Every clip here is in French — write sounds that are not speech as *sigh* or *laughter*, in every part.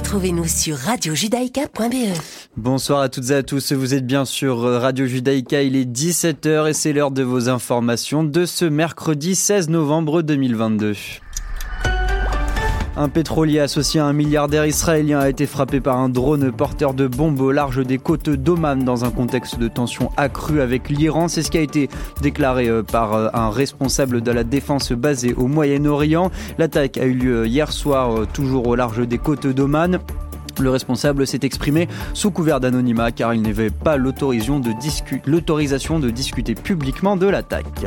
Retrouvez-nous sur radiojudaïka.be. Bonsoir à toutes et à tous, vous êtes bien sur Radio Judaïka, il est 17h et c'est l'heure de vos informations de ce mercredi 16 novembre 2022. Un pétrolier associé à un milliardaire israélien a été frappé par un drone porteur de bombes au large des côtes d'Oman dans un contexte de tension accrue avec l'Iran. C'est ce qui a été déclaré euh, par euh, un responsable de la défense basée au Moyen-Orient. L'attaque a eu lieu hier soir, euh, toujours au large des côtes d'Oman. Le responsable s'est exprimé sous couvert d'anonymat car il n'avait pas l'autorisation de, de discuter publiquement de l'attaque.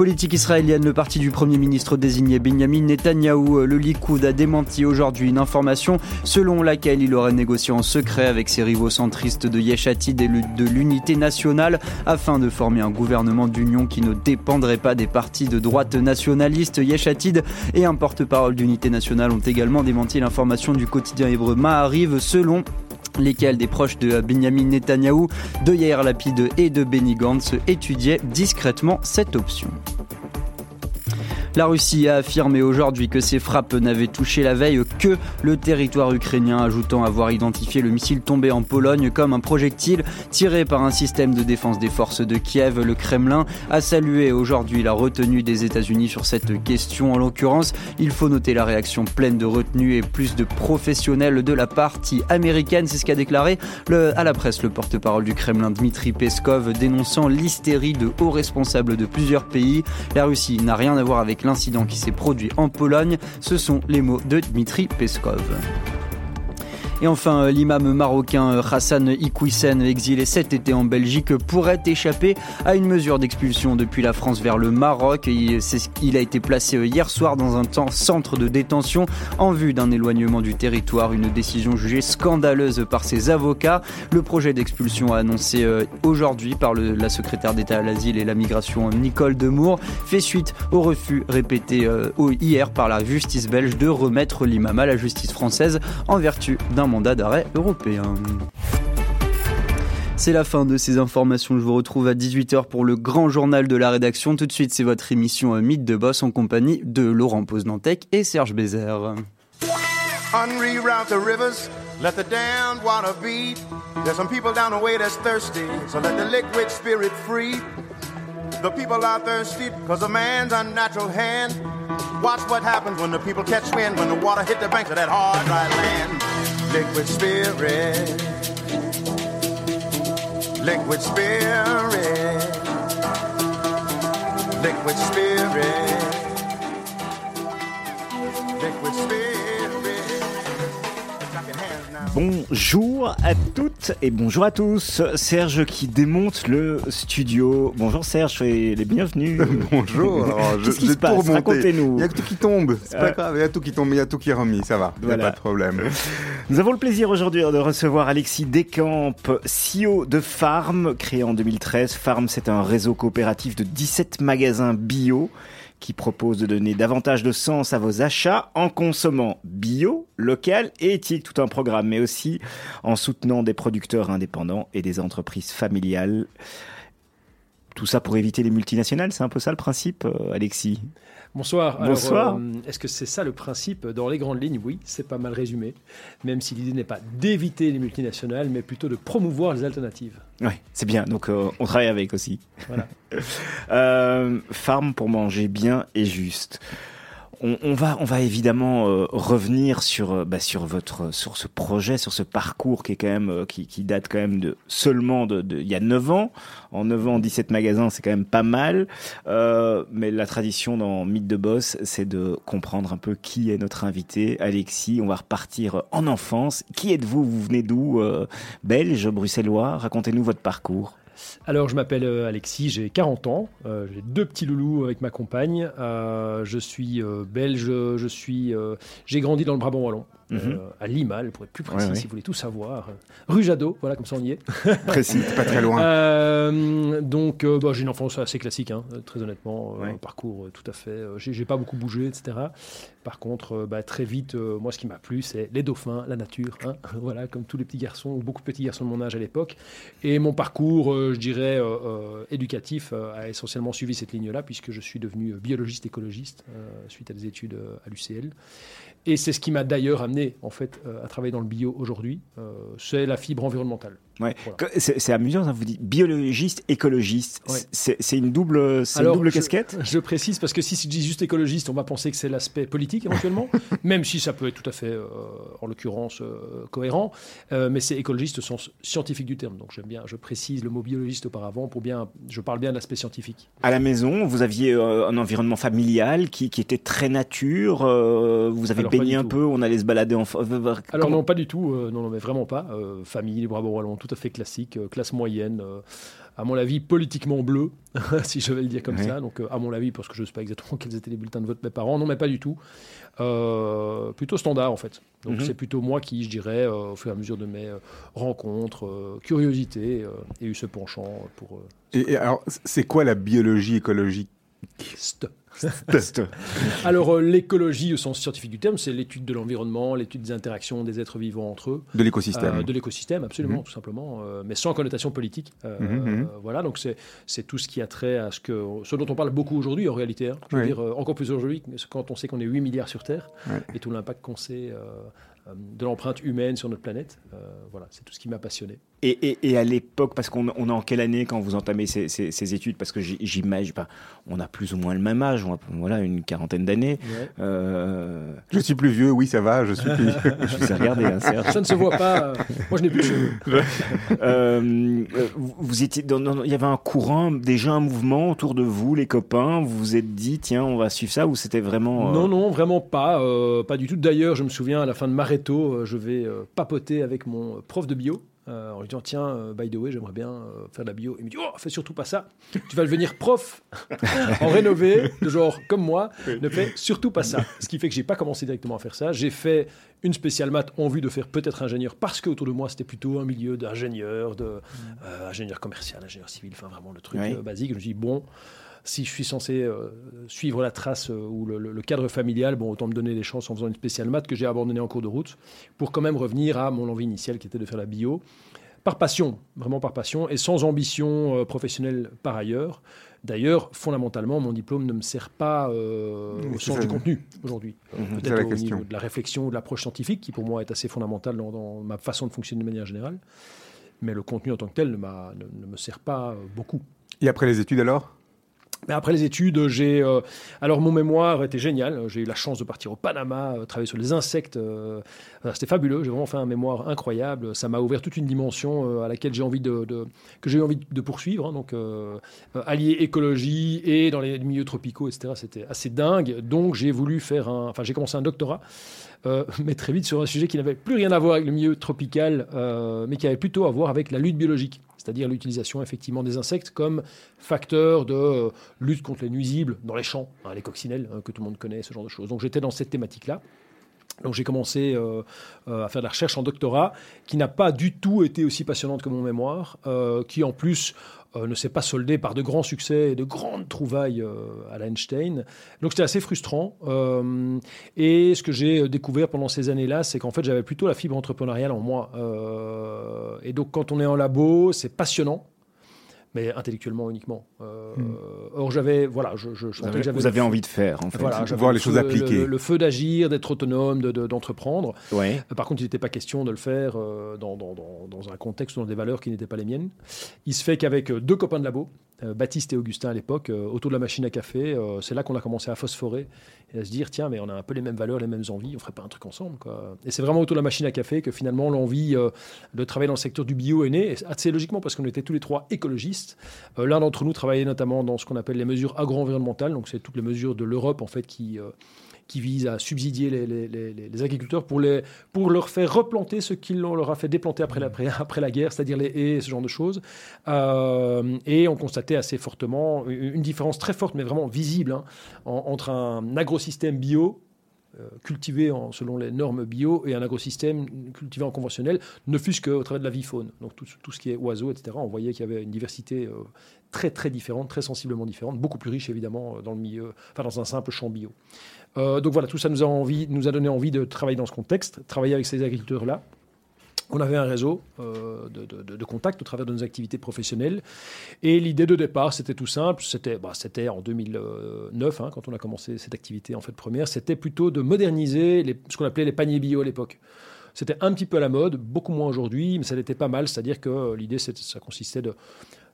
Politique israélienne, le parti du Premier ministre désigné Benjamin Netanyahou, le Likoud, a démenti aujourd'hui une information selon laquelle il aurait négocié en secret avec ses rivaux centristes de Yeshatid et de l'Unité nationale afin de former un gouvernement d'union qui ne dépendrait pas des partis de droite nationalistes. Yeshatid et un porte-parole d'Unité nationale ont également démenti l'information du quotidien hébreu Ma'ariv selon lesquels des proches de Benjamin Netanyahou, de Yair Lapide et de Benny Gantz étudiaient discrètement cette option. La Russie a affirmé aujourd'hui que ces frappes n'avaient touché la veille que le territoire ukrainien, ajoutant avoir identifié le missile tombé en Pologne comme un projectile tiré par un système de défense des forces de Kiev. Le Kremlin a salué aujourd'hui la retenue des États-Unis sur cette question. En l'occurrence, il faut noter la réaction pleine de retenue et plus de professionnels de la partie américaine. C'est ce qu'a déclaré à la presse le porte-parole du Kremlin Dmitri Peskov, dénonçant l'hystérie de hauts responsables de plusieurs pays. La Russie n'a rien à voir avec l'incident qui s'est produit en Pologne. Ce sont les mots de Dmitri Peskov. Et enfin, euh, l'imam marocain euh, Hassan Iqoussen, exilé cet été en Belgique, pourrait échapper à une mesure d'expulsion depuis la France vers le Maroc. Il a été placé euh, hier soir dans un centre de détention en vue d'un éloignement du territoire, une décision jugée scandaleuse par ses avocats. Le projet d'expulsion annoncé aujourd'hui par la secrétaire d'État à l'asile et la migration Nicole Demour fait suite au refus répété hier par la justice belge de remettre l'imam à la justice française en vertu d'un mandat d'arrêt européen. C'est la fin de ces informations. Je vous retrouve à 18h pour le grand journal de la rédaction. Tout de suite, c'est votre émission euh, Mythe de Boss en compagnie de Laurent Poznantec et Serge Bézère. Liquid spirit. Liquid spirit. Liquid spirit. Bonjour à toutes et bonjour à tous. Serge qui démonte le studio. Bonjour Serge, soyez les bienvenus. *laughs* bonjour. *laughs* Qu'est-ce qui se passe? Racontez-nous. Il y a tout qui tombe. C'est pas euh, grave. Il y a tout qui tombe, mais il y a tout qui est remis. Ça va. Il n'y a pas de problème. Nous avons le plaisir aujourd'hui de recevoir Alexis Descamps, CEO de Farm, créé en 2013. Farm, c'est un réseau coopératif de 17 magasins bio qui propose de donner davantage de sens à vos achats en consommant bio, local et éthique, tout un programme, mais aussi en soutenant des producteurs indépendants et des entreprises familiales. Tout ça pour éviter les multinationales, c'est un peu ça le principe, euh, Alexis? Bonsoir. Bonsoir. Euh, est-ce que c'est ça le principe Dans les grandes lignes, oui, c'est pas mal résumé. Même si l'idée n'est pas d'éviter les multinationales, mais plutôt de promouvoir les alternatives. Oui, c'est bien. Donc euh, on travaille avec aussi. Voilà. *laughs* euh, farm pour manger bien et juste on, va, on va évidemment euh, revenir sur, euh, bah, sur votre, sur ce projet, sur ce parcours qui est quand même, euh, qui, qui, date quand même de seulement de, il y a 9 ans. En 9 ans, 17 magasins, c'est quand même pas mal. mais la tradition dans Mythe de Boss, c'est de comprendre un peu qui est notre invité, Alexis. On va repartir en enfance. Qui êtes-vous? Vous venez d'où Belge, bruxellois? Racontez-nous votre parcours. Alors, je m'appelle euh, Alexis, j'ai 40 ans, euh, j'ai deux petits loulous avec ma compagne. Euh, je suis belge, je suis, j'ai grandi dans le Brabant wallon. Mhm. à Limal, pour être plus précis, si vous voulez tout savoir. Rue Jadot, voilà, comme ça on y est. *laughs* précis, pas très loin. donc, bah, j'ai une enfance assez classique, hein, très honnêtement, un parcours tout à fait. j'ai pas beaucoup bougé, etc. Par contre, bah, très vite, moi, ce qui m'a plu, c'est les dauphins, la nature, hein, *laughs* voilà, comme tous les petits garçons, ou beaucoup de petits garçons de mon âge à l'époque. Et mon parcours, je dirais, éducatif, a essentiellement suivi cette ligne-là, puisque je suis devenu biologiste écologiste suite à des études à l'UCL. Et c'est ce qui m'a d'ailleurs amené en fait à travailler dans le bio aujourd'hui, c'est la fibre environnementale. Ouais. C'est amusant, ça vous dit biologiste, écologiste. C'est une double, une double casquette? Je précise parce que si je dis juste écologiste, on va penser que c'est l'aspect politique éventuellement, *laughs* même si ça peut être tout à fait, en l'occurrence, cohérent. mais c'est écologiste au sens scientifique du terme. Donc j'aime bien, je précise le mot biologiste auparavant pour bien, je parle bien de l'aspect scientifique. À la maison, vous aviez un environnement familial qui, qui était très nature. vous avez baigné un peu, on allait se balader en. Alors non, pas du tout. non, non, mais vraiment pas. famille, les bras wallons, tout tout à fait classique, euh, classe moyenne, euh, à mon avis politiquement bleu, *laughs* si je vais le dire comme ça. Donc, euh, à mon avis, parce que je ne sais pas exactement *laughs* quels étaient les bulletins de vote de mes parents, non, mais pas du tout. plutôt standard, en fait. Donc, mhm. c'est plutôt moi qui, je dirais, au fur et à mesure de mes rencontres, curiosité, et eu ce penchant pour. et alors, c'est quoi la biologie écologique. *laughs* Alors, euh, l'écologie au sens scientifique du terme, c'est l'étude de l'environnement, l'étude des interactions des êtres vivants entre eux. De l'écosystème. Euh, de l'écosystème, absolument, mhm. tout simplement, euh, mais sans connotation politique. Mhm, mhm. Voilà, donc c'est tout ce qui a trait à ce, que, ce dont on parle beaucoup aujourd'hui, en réalité. Hein. je veux dire, encore plus aujourd'hui, quand on sait qu'on est 8 milliards sur Terre, et tout l'impact qu'on sait de l'empreinte humaine sur notre planète. voilà, c'est tout ce qui m'a passionné. Et, et, à l'époque, parce qu'on on est en quelle année quand vous entamez ces, ces, études? Parce que j'imagine, on a plus ou moins le même âge, on a, voilà, une quarantaine d'années. Euh... Je suis plus vieux, oui, ça va, je suis plus vieux. *laughs* je vous ai regardé, hein, Ça ne se voit pas. moi, je n'ai plus de cheveux. euh, vous étiez dans, il y avait un courant, déjà un mouvement autour de vous, les copains. Vous vous êtes dit, tiens, on va suivre ça, ou c'était vraiment euh, Non, non, vraiment pas, euh, pas du tout. D'ailleurs, je me souviens à la fin de Mareto, je vais papoter avec mon prof de bio euh, en lui disant tiens euh, by the way j'aimerais bien euh, faire de la bio. Il me dit oh fais surtout pas ça. Tu vas devenir prof *laughs* en rénové de genre comme moi ne fais surtout pas ça. Ce qui fait que j'ai pas commencé directement à faire ça. J'ai fait une spéciale maths en vue de faire peut-être ingénieur parce que autour de moi c'était plutôt un milieu d'ingénieur de mm. ingénieur commercial ingénieur civil enfin vraiment le truc basique. Je me dis bon si je suis censé euh, suivre la trace euh, ou le, cadre familial, bon, autant me donner des chances en faisant une spéciale maths que j'ai abandonnée en cours de route pour quand même revenir à mon envie initiale qui était de faire la bio. Par passion, vraiment par passion, et sans ambition euh, professionnelle par ailleurs. D'ailleurs, fondamentalement, mon diplôme ne me sert pas au sens du contenu aujourd'hui. Mhm. Peut-être au niveau de la réflexion ou de l'approche scientifique, qui pour moi est assez fondamentale dans, ma façon de fonctionner de manière générale. Mais le contenu en tant que tel ne, ne me sert pas beaucoup. Et après les études alors? Mais après les études, j'ai. Euh, alors, mon mémoire était génial. J'ai eu la chance de partir au Panama, euh, travailler sur les insectes. Euh, c'était fabuleux. J'ai vraiment fait un mémoire incroyable. Ça m'a ouvert toute une dimension à laquelle j'ai envie de, que j'ai envie de poursuivre. Hein. donc, allier écologie et dans les milieux tropicaux, etc. C'était assez dingue. Donc, j'ai voulu faire un. Enfin, j'ai commencé un doctorat. Mais très vite sur un sujet qui n'avait plus rien à voir avec le milieu tropical, mais qui avait plutôt à voir avec la lutte biologique c'est-à-dire l'utilisation effectivement des insectes comme facteur de euh, lutte contre les nuisibles dans les champs, hein, les coccinelles hein, que tout le monde connaît, ce genre de choses. Donc j'étais dans cette thématique-là. Donc j'ai commencé euh, euh, à faire de la recherche en doctorat, qui n'a pas du tout été aussi passionnante que mon mémoire, qui en plus euh, ne s'est pas soldé par de grands succès et de grandes trouvailles euh, à l'Einstein. Donc c'était assez frustrant. Euh, et ce que j'ai découvert pendant ces années-là, c'est qu'en fait j'avais plutôt la fibre entrepreneuriale en moi. et donc quand on est en labo, c'est passionnant mais intellectuellement uniquement. Euh, hmm. Or, j'avais, voilà, je, je, vous avez, envie de faire, en fait, voilà, voir les choses appliquées. Le, feu d'agir, d'être autonome, d'entreprendre. De, ouais. Euh, par contre, il n'était pas question de le faire euh, dans, dans, dans, dans, un contexte dans des valeurs qui n'étaient pas les miennes. Il se fait qu'avec deux copains de labo, Baptiste et Augustin à l'époque, autour de la machine à café, c'est là qu'on a commencé à phosphorer et à se dire tiens, mais on a un peu les mêmes valeurs, les mêmes envies, on ferait pas un truc ensemble. Et c'est vraiment autour de la machine à café que finalement l'envie de travailler dans le secteur du bio est née, assez logiquement parce qu'on était tous les trois écologistes. L'un d'entre nous travaillait notamment dans ce qu'on appelle les mesures agro-environnementales, donc c'est toutes les mesures de l'Europe en fait qui euh, qui visent à subsidier les, les, les, agriculteurs pour, les, pour leur faire replanter ce qu'ils leur a fait déplanter après la, *laughs* après la guerre, c'est-à-dire les haies, ce genre de choses. Euh, et on constatait assez fortement une différence très forte, mais vraiment visible, hein, entre un agrosystème bio euh, cultivé en, selon les normes bio et un agrosystème cultivé en conventionnel, ne fût-ce qu'au travers de la vie faune. Donc tout, ce qui est oiseaux, etc. On voyait qu'il y avait une diversité euh, très très différente, très sensiblement différente, beaucoup plus riche évidemment euh, dans le milieu, enfin dans un simple champ bio. donc voilà, tout ça nous a envie, nous a donné envie de travailler dans ce contexte, travailler avec ces agriculteurs là. On avait un réseau euh, de, contacts au travers de nos activités professionnelles. Et l'idée de départ, c'était tout simple. C'était, bah, en 2009, hein, quand on a commencé cette activité en fait première. C'était plutôt de moderniser les, ce qu'on appelait les paniers bio à l'époque. C'était un petit peu à la mode, beaucoup moins aujourd'hui, mais ça l'était pas mal. C'est-à-dire que l'idée, ça consistait de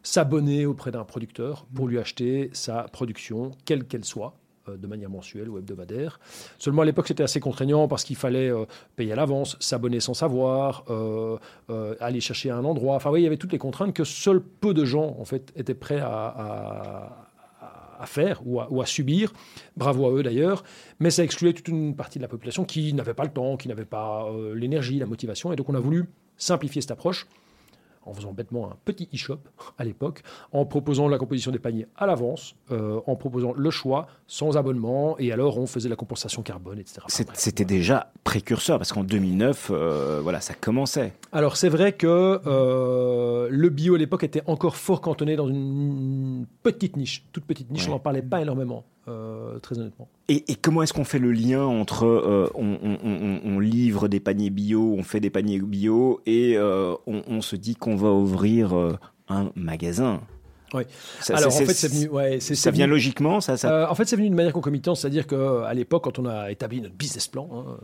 s'abonner auprès d'un producteur pour lui acheter sa production, quelle qu'elle soit de manière mensuelle ou hebdomadaire. Seulement à l'époque c'était assez contraignant parce qu'il fallait euh, payer à l'avance, s'abonner sans savoir, euh, aller chercher un endroit. Enfin oui, il y avait toutes les contraintes que seuls peu de gens en fait étaient prêts à, faire ou à, subir. Bravo à eux d'ailleurs. Mais ça excluait toute une partie de la population qui n'avait pas le temps, qui n'avait pas l'énergie, la motivation. Et donc on a voulu simplifier cette approche en faisant bêtement un petit e-shop à l'époque, en proposant la composition des paniers à l'avance, euh, en proposant le choix sans abonnement, et alors on faisait la compensation carbone, etc. C'était déjà précurseur, parce qu'en 2009, euh, voilà, ça commençait. Alors c'est vrai que euh, le bio à l'époque était encore fort cantonné dans une petite niche, toute petite niche, on n'en parlait pas énormément. Euh, très honnêtement. Et, comment est-ce qu'on fait le lien entre euh, on, livre des paniers bio, on fait des paniers bio et euh, on, se dit qu'on va ouvrir un magasin? Oui. Alors en fait, c'est venu. Ouais, ça vient logiquement, ça. en fait, c'est venu de manière concomitante, c'est-à-dire qu'à l'époque, quand on a établi notre business plan. Hein,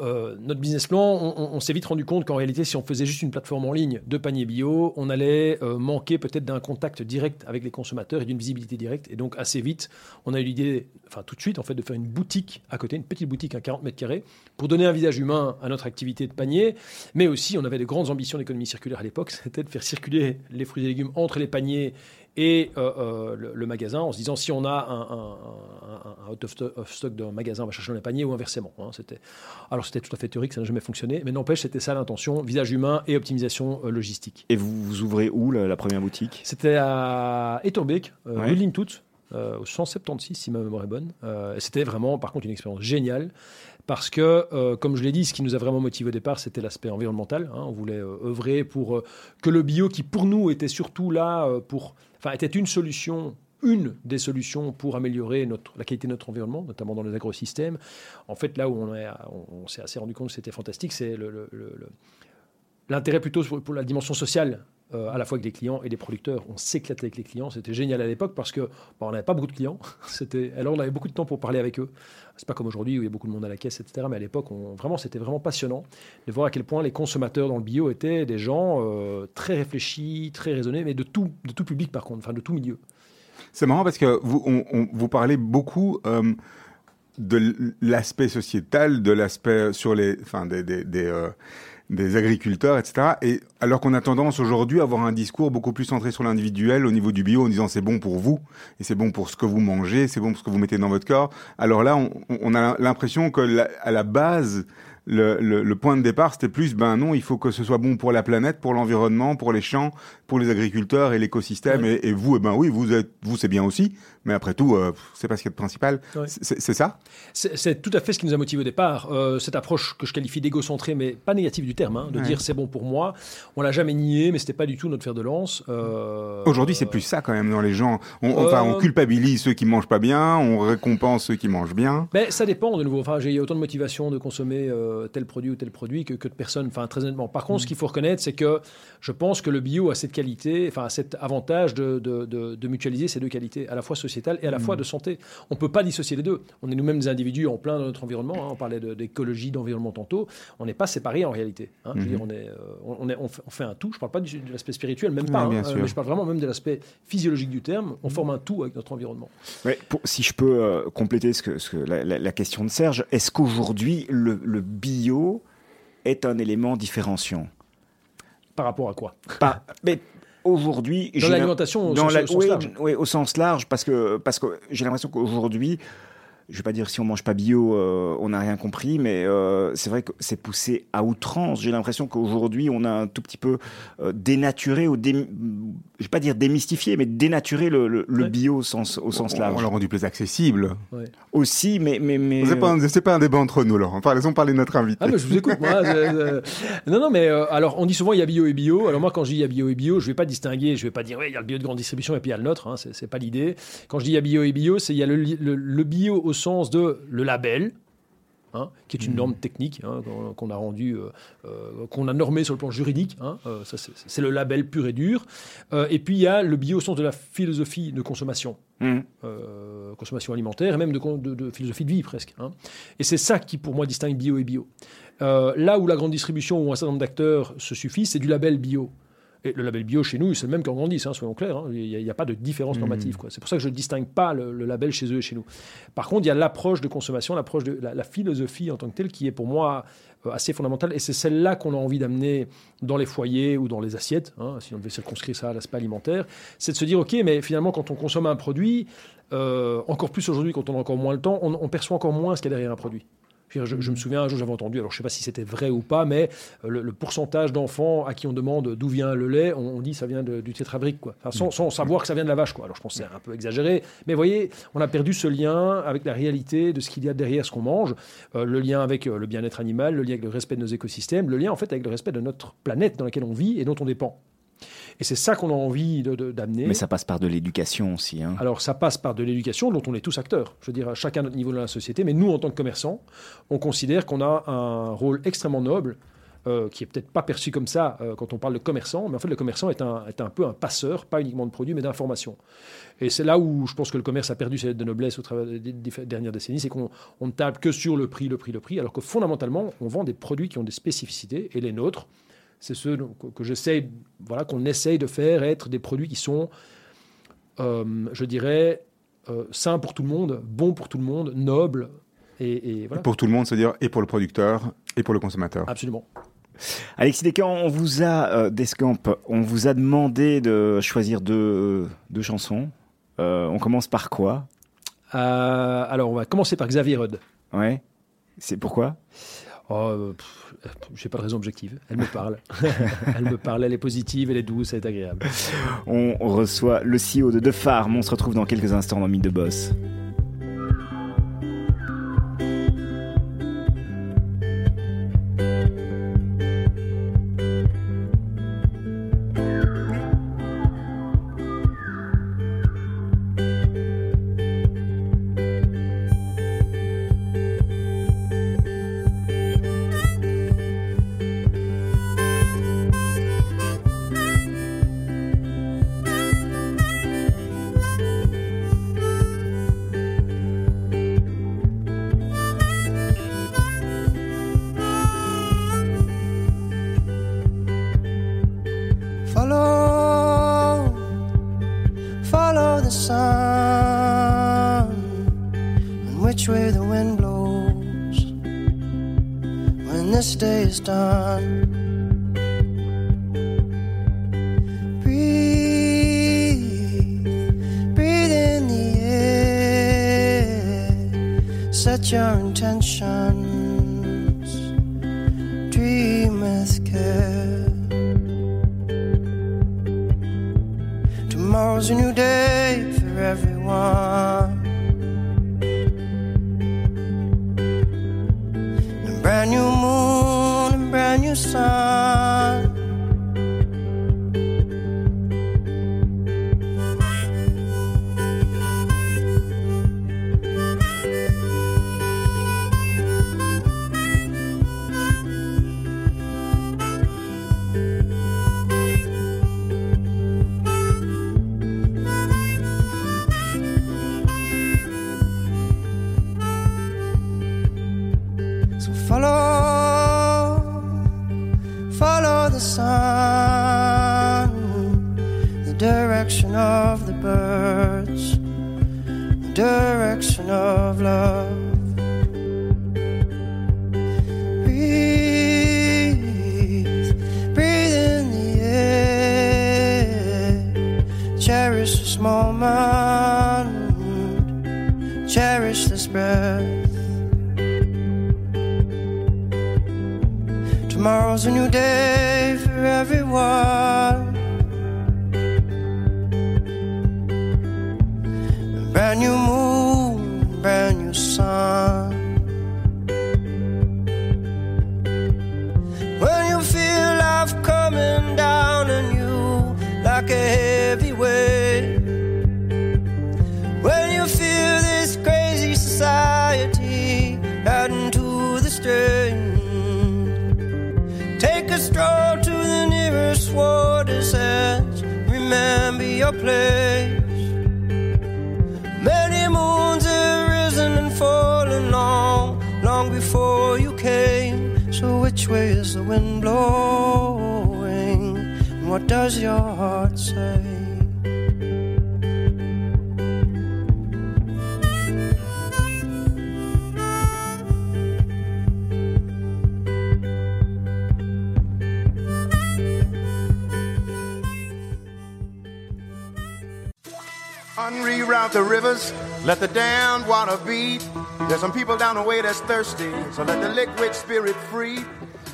euh, notre business plan, on, s'est vite rendu compte qu'en réalité, si on faisait juste une plateforme en ligne de panier bio, on allait euh, manquer peut-être d'un contact direct avec les consommateurs et d'une visibilité directe. Et donc, assez vite, on a eu l'idée, enfin tout de suite, en fait, de faire une boutique à côté, une petite boutique à 40 mètres carrés, pour donner un visage humain à notre activité de panier. Mais aussi, on avait de grandes ambitions d'économie circulaire à l'époque, *laughs* c'était de faire circuler les fruits et légumes entre les paniers et euh, euh, le, magasin en se disant si on a un, out of stock d'un magasin, on va chercher dans les paniers ou inversement. Hein, c'était... Alors c'était tout à fait théorique, ça n'a jamais fonctionné, mais n'empêche, c'était ça l'intention, visage humain et optimisation euh, logistique. Et vous, vous ouvrez où la, première boutique? C'était à Etorbeek, rue de Tout, au 176 si ma mémoire est bonne. c'était vraiment par contre une expérience géniale parce que, comme je l'ai dit, ce qui nous a vraiment motivé au départ, c'était l'aspect environnemental. Hein. on voulait œuvrer pour que le bio, qui pour nous était surtout là pour enfin, était une solution une des solutions pour améliorer notre, la qualité de notre environnement, notamment dans les agrosystèmes. En fait, là où on, s'est assez rendu compte que c'était fantastique, c'est l'intérêt plutôt pour, la dimension sociale, euh, à la fois avec les clients et les producteurs. On s'éclatait avec les clients, c'était génial à l'époque parce que on n'avait pas beaucoup de clients. *laughs* Alors on avait beaucoup de temps pour parler avec eux. C'est pas comme aujourd'hui où il y a beaucoup de monde à la caisse, etc. Mais à l'époque, vraiment, c'était vraiment passionnant de voir à quel point les consommateurs dans le bio étaient des gens euh, très réfléchis, très raisonnés, mais de tout, de tout public par contre, enfin de tout milieu. C'est marrant parce que vous, parlez beaucoup euh, de l'aspect sociétal, de l'aspect sur les, enfin des, des, des, des agriculteurs, etc. Et alors qu'on a tendance aujourd'hui à avoir un discours beaucoup plus centré sur l'individuel au niveau du bio, en disant c'est bon pour vous et c'est bon pour ce que vous mangez, c'est bon pour ce que vous mettez dans votre corps. Alors là, on, a l'impression que à la base le, le, point de départ, c'était plus, ben non, il faut que ce soit bon pour la planète, pour l'environnement, pour les champs, pour les agriculteurs et l'écosystème. Et, et, vous, eh ben oui, vous êtes, vous c'est bien aussi. Mais après tout, euh, c'est pas ce qui est principal. C'est ça? C'est tout à fait ce qui nous a motivé au départ. Euh, cette approche que je qualifie d'égocentrée, mais pas négative du terme, hein, de dire c'est bon pour moi. On l'a jamais nié, mais c'était pas du tout notre fer de lance. Euh, Aujourd'hui, c'est plus ça quand même dans les gens. On, enfin, on culpabilise ceux qui mangent pas bien, on récompense ceux qui mangent bien. Mais ça dépend de nouveau. Enfin, j'ai autant de motivation de consommer tel produit ou tel produit que, que de personnes. Enfin, très honnêtement. Par contre, ce mm. qu'il faut reconnaître, c'est que je pense que le bio a cette qualité, enfin, a cet avantage de, de, de, mutualiser ces deux qualités, à la fois sociétale et à la fois mm. de santé. On ne peut pas dissocier les deux. On est nous-mêmes des individus en plein dans notre environnement. Hein. On parlait d'écologie, d'environnement tantôt. On n'est pas séparés en réalité. Hein. Je veux mm-hmm. dire, on, est, euh, on, est, on, fait, un tout. Je ne parle pas de l'aspect spirituel, même pas. Hein, mais je parle vraiment même de l'aspect physiologique du terme. On mm. forme un tout avec notre environnement. pour, si je peux euh, compléter ce que, ce que la, question de Serge, est-ce qu'aujourd'hui le, le bio est un élément différenciant par rapport à quoi? Pas, mais aujourd'hui. Dans l'alimentation au, sens, large. Oui, au sens large, parce que, parce que j'ai l'impression qu'aujourd'hui, je vais pas dire si on mange pas bio, euh, on n'a rien compris, mais euh, c'est vrai que c'est poussé à outrance. J'ai l'impression qu'aujourd'hui, on a un tout petit peu euh, dénaturé ou dé... je vais pas dire démystifié, mais dénaturé le, le, bio au sens, au sens large. On l'a rendu plus accessible. Aussi, mais mais mais. C'est pas, pas, un débat entre nous, Laurent. Enfin, laissons parler de notre invité. Ah, mais je vous écoute. Moi, non, non, mais alors on dit souvent il y a bio et bio. Alors moi, quand je dis il y a bio et bio, je vais pas distinguer. Je vais pas dire ouais, il y a le bio de grande distribution et puis il y a le nôtre. Hein, c'est pas l'idée. Quand je dis il y a bio et bio, c'est il y a le, le bio au sens de le label, hein, qui est une norme technique hein, qu'on- a rendue, euh, euh, qu'on a normée sur le plan juridique. hein, euh, ça, c'est- le label pur et dur. Euh, et puis il y a le bio au sens de la philosophie de consommation Mmh. euh, consommation alimentaire et même de, de- de philosophie de vie presque. Et c'est ça qui pour moi distingue bio et bio. Là où la grande distribution ou un certain nombre d'acteurs se suffit, c'est du label bio. Et le label bio chez nous, c'est le même qu'en Grandis, hein, soyons clairs. hein. Il n'y a, pas de différence normative. quoi. C'est pour ça que je ne distingue pas le, le label chez eux et chez nous. Par contre, il y a l'approche de consommation, l'approche de la, la philosophie en tant que telle qui est pour moi euh, assez fondamentale. Et c'est celle-là qu'on a envie d'amener dans les foyers ou dans les assiettes, hein, si on devait circonscrire ça à l'aspect alimentaire. C'est de se dire, OK, mais finalement, quand on consomme un produit, euh, encore plus aujourd'hui, quand on a encore moins le temps, on, on perçoit encore moins ce qu'il y a derrière un produit. Je, dire, je- me souviens un jour, j'avais entendu, alors je ne sais pas si c'était vrai ou pas, mais euh, le, le pourcentage d'enfants à qui on demande d'où vient le lait, on, on dit ça vient de- du tétrabrique, quoi. Enfin, sans, sans savoir que ça vient de la vache, quoi. Alors je pense que c'est un peu exagéré, mais vous voyez, on a perdu ce lien avec la réalité de ce qu'il y a derrière ce qu'on mange, Euh, le lien avec euh, le bien-être animal, le lien avec le respect de nos écosystèmes, le lien en fait avec le respect de notre planète dans laquelle on vit et dont on dépend. Et c'est ça qu'on a envie d'amener. Mais ça passe par de l'éducation aussi. Hein. Alors ça passe par de l'éducation dont on est tous acteurs. Je veux dire, à chacun à notre niveau de la société, mais nous en tant que commerçants, on considère qu'on a un rôle extrêmement noble. euh, qui est peut-être pas perçu comme ça euh, quand on parle de commerçant, mais en fait le commerçant est un, est un peu un passeur, pas uniquement de produits, mais d'informations. Et c'est là où je pense que le commerce a perdu ses lettres de noblesse au travers des, dernières décennies, c'est qu'on on ne table que sur le prix, le prix, le prix, alors que fondamentalement, on vend des produits qui ont des spécificités, et les nôtres, c'est ceux donc, que, que j'essaye, voilà, qu'on essaye de faire être des produits qui sont euh, je dirais, euh, sain pour tout le monde, bon pour tout le monde, noble. Et, et voilà. Pour tout le monde, c'est-à-dire et pour le producteur et pour le consommateur. Absolument. Alexis Descamps, on vous a, euh, Descamps, on vous a demandé de choisir deux, deux chansons. Euh, on commence par quoi? Euh, alors, on va commencer par Xavier Rudd. Ouais. C'est pourquoi? Oh, euh, pff, j'ai pas de raison objective. Elle me parle. *laughs* elle me parle. Elle est positive, elle est douce, elle est agréable. On reçoit le CEO de De Farm. On se retrouve dans quelques instants dans Mythe de Boss. Follow, follow the sun, the direction of the birds, the direction of love. Unreroute the rivers, let the damned water beat. There's some people down the way that's thirsty, so let the liquid spirit free.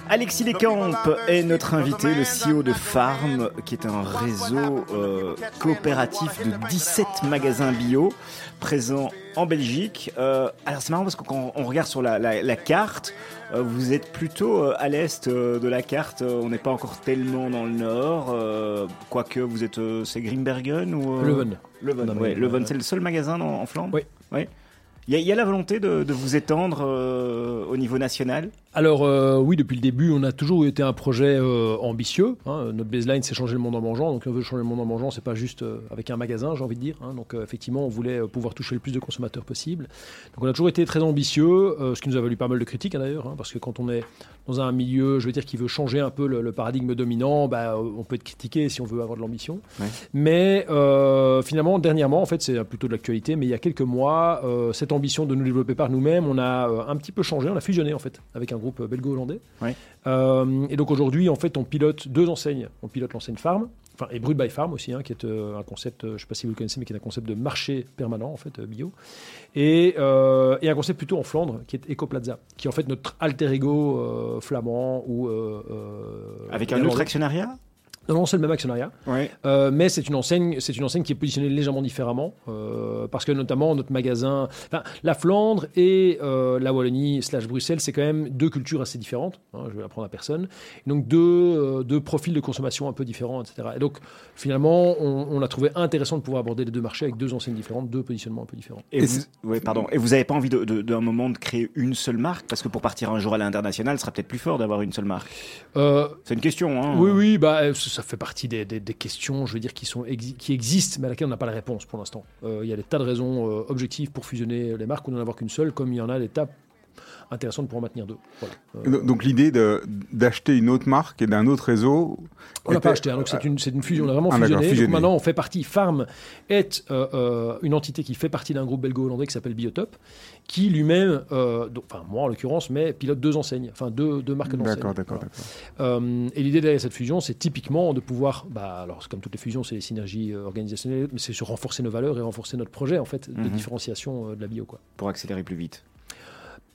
Alexis Descamps est notre invité, le CEO de Farm, qui est un réseau euh, coopératif de 17 magasins bio présents en Belgique. Euh, alors c'est marrant parce que quand on regarde sur la, la- la carte, euh, vous êtes plutôt euh, à l'est euh, de la carte. Euh, On n'est pas encore tellement dans le nord, euh, quoique vous êtes, euh, c'est Grimbergen ou euh, Leuven. Leuven, ouais, Leuven, c'est le seul magasin en Flandre? Oui. Oui. Il y, y a la volonté de, vous étendre euh, au niveau national? Alors euh, oui, depuis le début, on a toujours été un projet euh, ambitieux. hein. Notre baseline, c'est changer le monde en mangeant. Donc, on veut changer le monde en mangeant, c'est pas juste avec un magasin, j'ai envie de dire. hein. Donc, effectivement, on voulait pouvoir toucher le plus de consommateurs possible. Donc, on a toujours été très ambitieux, ce qui nous a valu pas mal de critiques hein, d'ailleurs, parce que quand on est dans un milieu, je veux dire, qui veut changer un peu le, le paradigme dominant, bah, on peut être critiqué si on veut avoir de l'ambition. Ouais. Mais euh, finalement, dernièrement, en fait, c'est plutôt de l'actualité, mais il y a quelques mois, euh, cette ambition de nous développer par nous-mêmes, on a euh, un petit peu changé, on a fusionné en fait avec un groupe belgo-hollandais. Ouais. Euh, et donc aujourd'hui, en fait, on pilote deux enseignes. On pilote l'enseigne Farm, enfin, et Brut by Farm aussi, hein, qui est euh, un concept, euh, je ne sais pas si vous le connaissez, mais qui est un concept de marché permanent, en fait, bio. Et, et un concept plutôt en Flandre, qui est Ecoplaza, qui est en fait notre alter ego flamand ou. Avec un autre actionnariat? Non, non, c'est le même actionnariat. Ouais. Euh, mais c'est une enseigne, c'est une enseigne qui est positionnée légèrement différemment, euh, parce que notamment notre magasin, la Flandre et euh, la Wallonie slash Bruxelles, c'est quand même deux cultures assez différentes. hein, je vais l'apprendre à personne. Donc deux, euh, deux profils de consommation un peu différents, etc. Et donc finalement, on, on a trouvé intéressant de pouvoir aborder les deux marchés avec deux enseignes différentes, deux positionnements un peu différents. Et, Et vous, ouais, pardon. Et vous n'avez pas envie de- de- d'un moment de créer une seule marque? Parce que pour partir un jour à l'international, ce sera peut-être plus fort d'avoir une seule marque. Euh, C'est une question. Hein. Oui, oui, bah, ça fait partie des, questions, je veux dire, qui, sont qui existent, mais à laquelle on n'a pas la réponse pour l'instant. Euh, Il y a des tas de raisons euh, objectives pour fusionner les marques ou n'en avoir qu'une seule, comme il y en a des tas intéressantes pour en maintenir deux. Voilà. Euh, Donc- l'idée de- d'acheter une autre marque et d'un autre réseau. on n'a pas acheté, hein, donc c'est une, c'est une fusion, on a vraiment Ah, fusionné. Donc maintenant, on fait partie, Farm est euh, euh, une entité qui fait partie d'un groupe belgo-hollandais qui s'appelle Biotop, qui lui-même, euh, enfin moi en l'occurrence, mais pilote deux enseignes, enfin deux, deux marques d'enseignes. D'accord, d'accord, Voilà. d'accord. Euh, et l'idée derrière cette fusion, c'est typiquement de pouvoir, bah, alors c'est comme toutes les fusions, c'est les synergies euh, organisationnelles, mais c'est sur renforcer nos valeurs et renforcer notre projet en fait de Mhm. différenciation euh, de la bio. Quoi. Pour accélérer plus vite.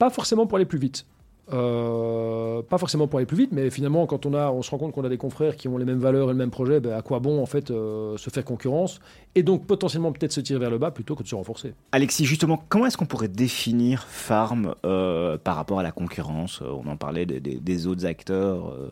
Pas forcément pour aller plus vite. Euh, pas forcément pour aller plus vite, mais finalement, quand on, a, on se rend compte qu'on a des confrères qui ont les mêmes valeurs et le même projet, ben, à quoi bon en fait euh, se faire concurrence et donc potentiellement peut-être se tirer vers le bas plutôt que de se renforcer. Alexis, justement, comment est-ce qu'on pourrait définir Farm euh, par rapport à la concurrence Euh, On en parlait des, des- des autres acteurs. euh.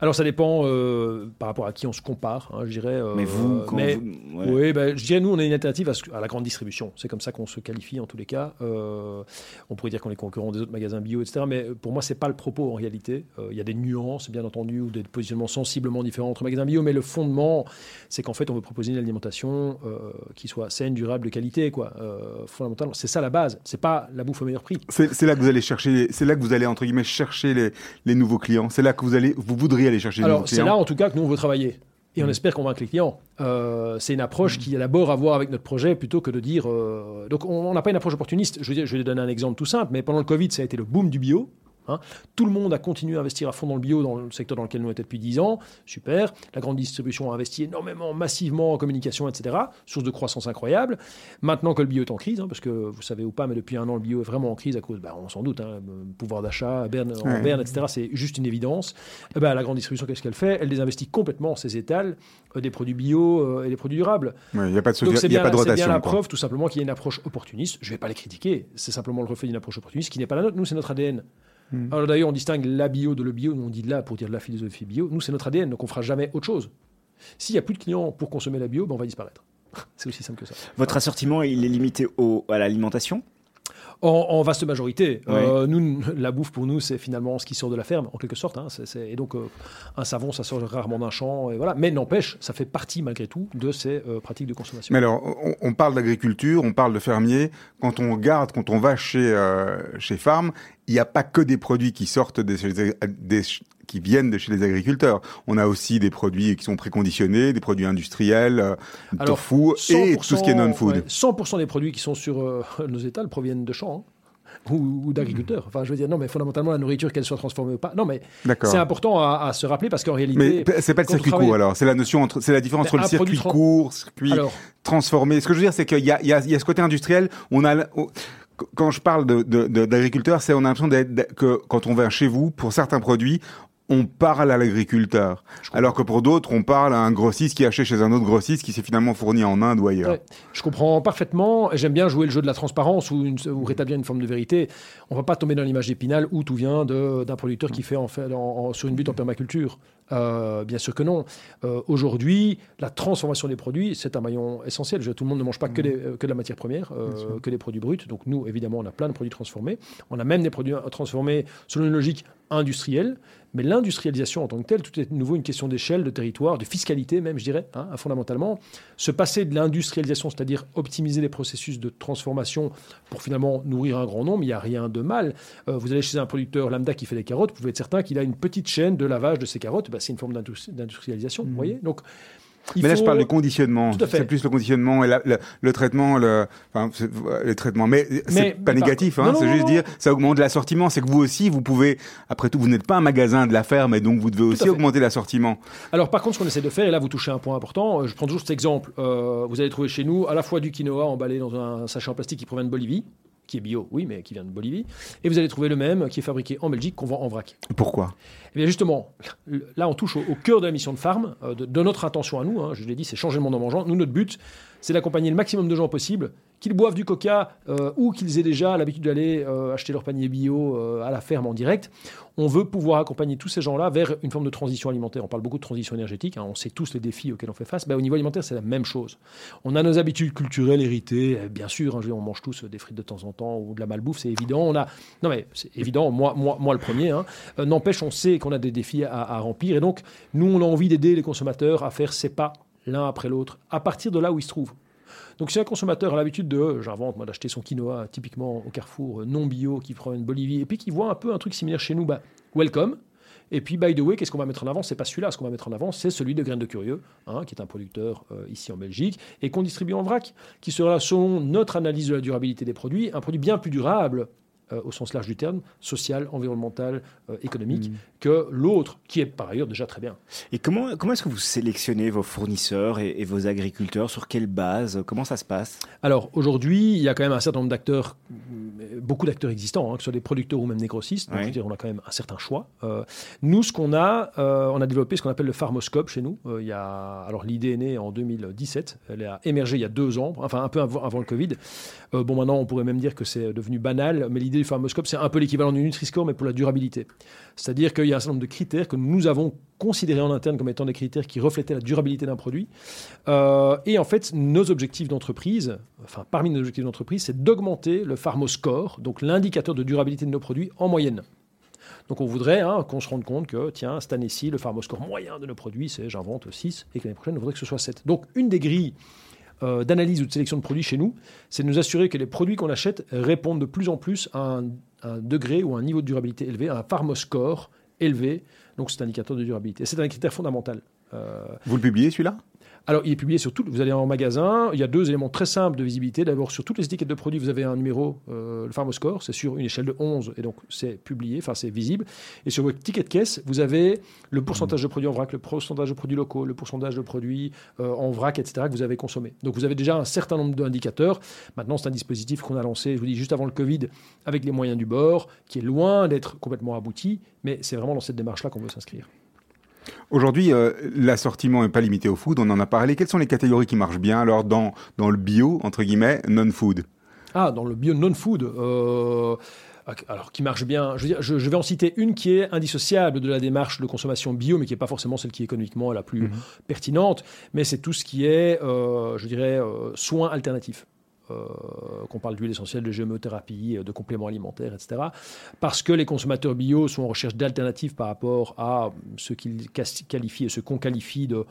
Alors ça dépend euh, par rapport à qui on se compare, hein, je dirais. euh, Mais vous, quand mais- vous- ouais. Oui, ben, je dirais nous, on est une alternative à, ce- à la grande distribution. C'est comme ça qu'on se qualifie en tous les cas. Euh, on pourrait dire qu'on est concurrent des autres magasins bio, etc. Mais pour moi, c'est pas le propos en réalité. Il y a des nuances, bien entendu, ou des positionnements sensiblement différents entre magasins bio. Mais le fondement, c'est qu'en fait, on veut proposer une alimentation euh, qui soit saine, durable, de qualité, quoi. Euh, fondamentalement, c'est ça la base. C'est pas la bouffe au meilleur prix. C'est là que vous allez chercher, c'est là que vous allez entre guillemets chercher les, les nouveaux clients. C'est là que vous allez, vous voudriez aller chercher les Alors, c'est là en tout cas que nous on veut travailler. Et Mm. on espère convaincre les clients. Euh, c'est une approche qui a d'abord à voir avec notre projet plutôt que de dire. euh, Donc, on on n'a pas une approche opportuniste. Je, veux dire, je vais donner un exemple tout simple, mais pendant le Covid, ça a été le boom du bio. Hein. Tout le monde a continué à investir à fond dans le bio, dans le secteur dans lequel nous étions depuis 10 ans. Super. La grande distribution a investi énormément, massivement en communication, etc. Source de croissance incroyable. Maintenant que le bio est en crise, hein, parce que vous savez ou pas, mais depuis un an, le bio est vraiment en crise à cause, bah, on s'en doute, hein, pouvoir d'achat, berne, en Ouais. berne, etc. C'est juste une évidence. Eh ben, la grande distribution, qu'est-ce qu'elle fait? Elle désinvestit complètement ses étals euh, des produits bio euh, et des produits durables. Ouais, Il n'y a pas de, Donc il y a bien, pas de c'est bien rotation. la quoi. preuve, tout simplement, qu'il y a une approche opportuniste. Je ne vais pas les critiquer. C'est simplement le reflet d'une approche opportuniste qui n'est pas la nôtre. Nous, c'est notre ADN. Hmm. Alors d'ailleurs, on distingue la bio de le bio. Nous, on dit là pour dire la philosophie bio. Nous, c'est notre ADN, donc on fera jamais autre chose. S'il n'y a plus de clients pour consommer la bio, ben, on va disparaître. *laughs* c'est aussi simple que ça. Votre assortiment, il est limité au, à l'alimentation? En, en vaste majorité. Euh, nous, la bouffe pour nous, c'est finalement ce qui sort de la ferme, en quelque sorte. hein. C'est- c'est- et donc, euh, un savon, ça sort rarement d'un champ. Et voilà. Mais n'empêche, ça fait partie malgré tout de ces euh, pratiques de consommation. Mais alors, on, on parle d'agriculture, on parle de fermier. Quand on regarde, quand on va chez chez Farm, il n'y a pas que des produits qui sortent des, des- qui viennent de chez les agriculteurs. On a aussi des produits qui sont préconditionnés, des produits industriels, euh, Alors, tofu et tout ce qui est non-food. ouais, 100% des produits qui sont sur euh, *laughs* nos étals proviennent de champs. hein, Ou, d'agriculteurs. Enfin, je veux dire, non, mais fondamentalement, la nourriture, qu'elle soit transformée ou pas. Non, mais c'est important à, à se rappeler parce qu'en réalité. Mais c'est pas le circuit travaille- court alors, c'est la notion entre, c'est la différence entre le circuit produit tran- court, circuit Alors, transformé. Ce que je veux dire, c'est qu'il y y, y a ce côté industriel. On a, quand je parle de, de, de- d'agriculteur, c'est on a l'impression que quand on vient chez vous, pour certains produits, on parle à l'agriculteur. Alors que pour d'autres, on parle à un grossiste qui achète chez un autre grossiste qui s'est finalement fourni en Inde ou ailleurs. Ouais, je comprends parfaitement. et J'aime bien jouer le jeu de la transparence ou, une- ou rétablir une forme de vérité. On va pas tomber dans l'image d'Épinal où tout vient d'un producteur qui fait en fait en- en- sur une butte en permaculture. Euh, bien sûr que non. Euh, Aujourd'hui, la transformation des produits, c'est un maillon essentiel. Je tout le monde ne mange pas que, des- euh, que de la matière première, que des produits bruts. Donc nous, évidemment, on a plein de produits transformés. On a même des produits transformés selon une logique industrielle. Mais l'industrialisation en tant que telle, tout est de nouveau une question d'échelle, de territoire, de fiscalité même, je dirais, hein, fondamentalement. Se passer de l'industrialisation, c'est-à-dire optimiser les processus de transformation pour finalement nourrir un grand nombre, il n'y a rien de mal. Euh, vous allez chez un producteur lambda qui fait des carottes, vous pouvez être certain qu'il a une petite chaîne de lavage de ses carottes. Bah, c'est une forme d'industri- d'industrialisation, vous voyez Donc, il. Mais là, je parle du conditionnement. C'est plus le conditionnement et la- le, le traitement, le, enfin, c'est- les traitements. Mais c'est pas mais négatif, hein. C'est juste non. dire, ça augmente l'assortiment. C'est que vous aussi, vous pouvez, après tout, vous n'êtes pas un magasin de la ferme et donc vous devez aussi augmenter l'assortiment. Alors par contre, ce qu'on essaie de faire, et là vous touchez un point important, euh, je prends toujours cet exemple, Euh, vous allez trouver chez nous à la fois du quinoa emballé dans un sachet en plastique qui provient de Bolivie, qui est bio, oui, mais qui vient de Bolivie, et vous allez trouver le même qui est fabriqué en Belgique, qu'on vend en vrac. Pourquoi? Eh bien justement, là on touche au, au cœur de la mission de Farm, euh, de, de notre intention à nous, hein, je l'ai dit, c'est changer le monde en mangeant. Nous, notre but, c'est d'accompagner le maximum de gens possible, qu'ils boivent du coca euh, ou qu'ils aient déjà l'habitude d'aller euh, acheter leur panier bio euh, à la ferme en direct. On veut pouvoir accompagner tous ces gens-là vers une forme de transition alimentaire. On parle beaucoup de transition énergétique, hein, on sait tous les défis auxquels on fait face. Ben, au niveau alimentaire, c'est la même chose. On a nos habitudes culturelles héritées, euh, bien sûr, hein, on mange tous des frites de temps en temps ou de la malbouffe, c'est évident. On a... Non mais c'est évident, moi, moi, moi le premier. hein. N'empêche, on sait qu'on a des défis à, à remplir. Et donc, nous, on a envie d'aider les consommateurs à faire ces pas l'un après l'autre, à partir de là où ils se trouvent. Donc si un consommateur a l'habitude de, j'invente moi, d'acheter son quinoa typiquement au carrefour euh, non bio qui provient de Bolivie, et puis qui voit un peu un truc similaire chez nous, bah, welcome. Et puis, by the way, qu'est-ce qu'on va mettre en avant? C'est pas celui-là. Ce qu'on va mettre en avant, c'est celui de Graines de Curieux, hein, qui est un producteur euh, ici en Belgique et qu'on distribue en vrac, qui sera, selon notre analyse de la durabilité des produits, un produit bien plus durable euh, au sens large du terme, social, environnemental, euh, économique, que l'autre, qui est par ailleurs déjà très bien. Et comment, comment est-ce que vous sélectionnez vos fournisseurs et, et vos agriculteurs? Sur quelle base? Comment ça se passe? Alors aujourd'hui, il y a quand même un certain nombre d'acteurs, euh, beaucoup d'acteurs existants, hein, que ce soit des producteurs ou même des grossistes. Donc, Ouais. je veux dire, on a quand même un certain choix. Euh, nous, ce qu'on a, on a développé ce qu'on appelle le Pharmoscope chez nous. Il y a, alors l'idée est née en 2017. Elle a émergé il y a deux ans, enfin un peu avant, avant le Covid. Bon, maintenant, on pourrait même dire que c'est devenu banal, mais l'idée du Pharmoscope, c'est un peu l'équivalent du Nutri-Score, mais pour la durabilité. C'est-à-dire qu'il y a un certain nombre de critères que nous avons considérés en interne comme étant des critères qui reflétaient la durabilité d'un produit. Euh, et en fait, nos objectifs d'entreprise, enfin parmi nos objectifs d'entreprise, c'est d'augmenter le Pharmoscore, donc l'indicateur de durabilité de nos produits en moyenne. Donc on voudrait hein, qu'on se rende compte que, tiens, cette année-ci, le Pharmoscore moyen de nos produits, c'est, j'invente, 6, et que l'année prochaine, on voudrait que ce soit 7. Donc une des grilles euh, d'analyse ou de sélection de produits chez nous, c'est de nous assurer que les produits qu'on achète répondent de plus en plus à un, un degré ou un niveau de durabilité élevé, à un Pharmoscore élevé, donc cet indicateur de durabilité. Et c'est un critère fondamental. Euh, Vous le publiez celui-là? Alors, il est publié sur tout. Vous allez en magasin. Il y a deux éléments très simples de visibilité. D'abord, sur toutes les étiquettes de produits, vous avez un numéro, euh, le Pharmoscore. C'est sur une échelle de 11 et donc c'est publié, enfin c'est visible. Et sur votre ticket de caisse, vous avez le pourcentage de produits en vrac, le pourcentage de produits locaux, le pourcentage de produits euh, en vrac, etc. que vous avez consommé. Donc, vous avez déjà un certain nombre d'indicateurs. Maintenant, c'est un dispositif qu'on a lancé, je vous dis, juste avant le Covid, avec les moyens du bord, qui est loin d'être complètement abouti, mais c'est vraiment dans cette démarche-là qu'on veut s'inscrire. Aujourd'hui, euh, l'assortiment n'est pas limité au food, on en a parlé. Quelles sont les catégories qui marchent bien alors dans, dans le bio, entre guillemets, non-food? Ah, dans le bio non-food. euh, alors, qui marche bien. Je, veux dire, je, je vais en citer une qui est indissociable de la démarche de consommation bio, mais qui n'est pas forcément celle qui est économiquement la plus pertinente. Mais c'est tout ce qui est, euh, je dirais, euh, soins alternatifs. Euh, qu'on parle d'huile essentielle, de gémothérapie, de compléments alimentaires, etc. Parce que les consommateurs bio sont en recherche d'alternatives par rapport à ce qu'ils qualifient et ce qu'on qualifie de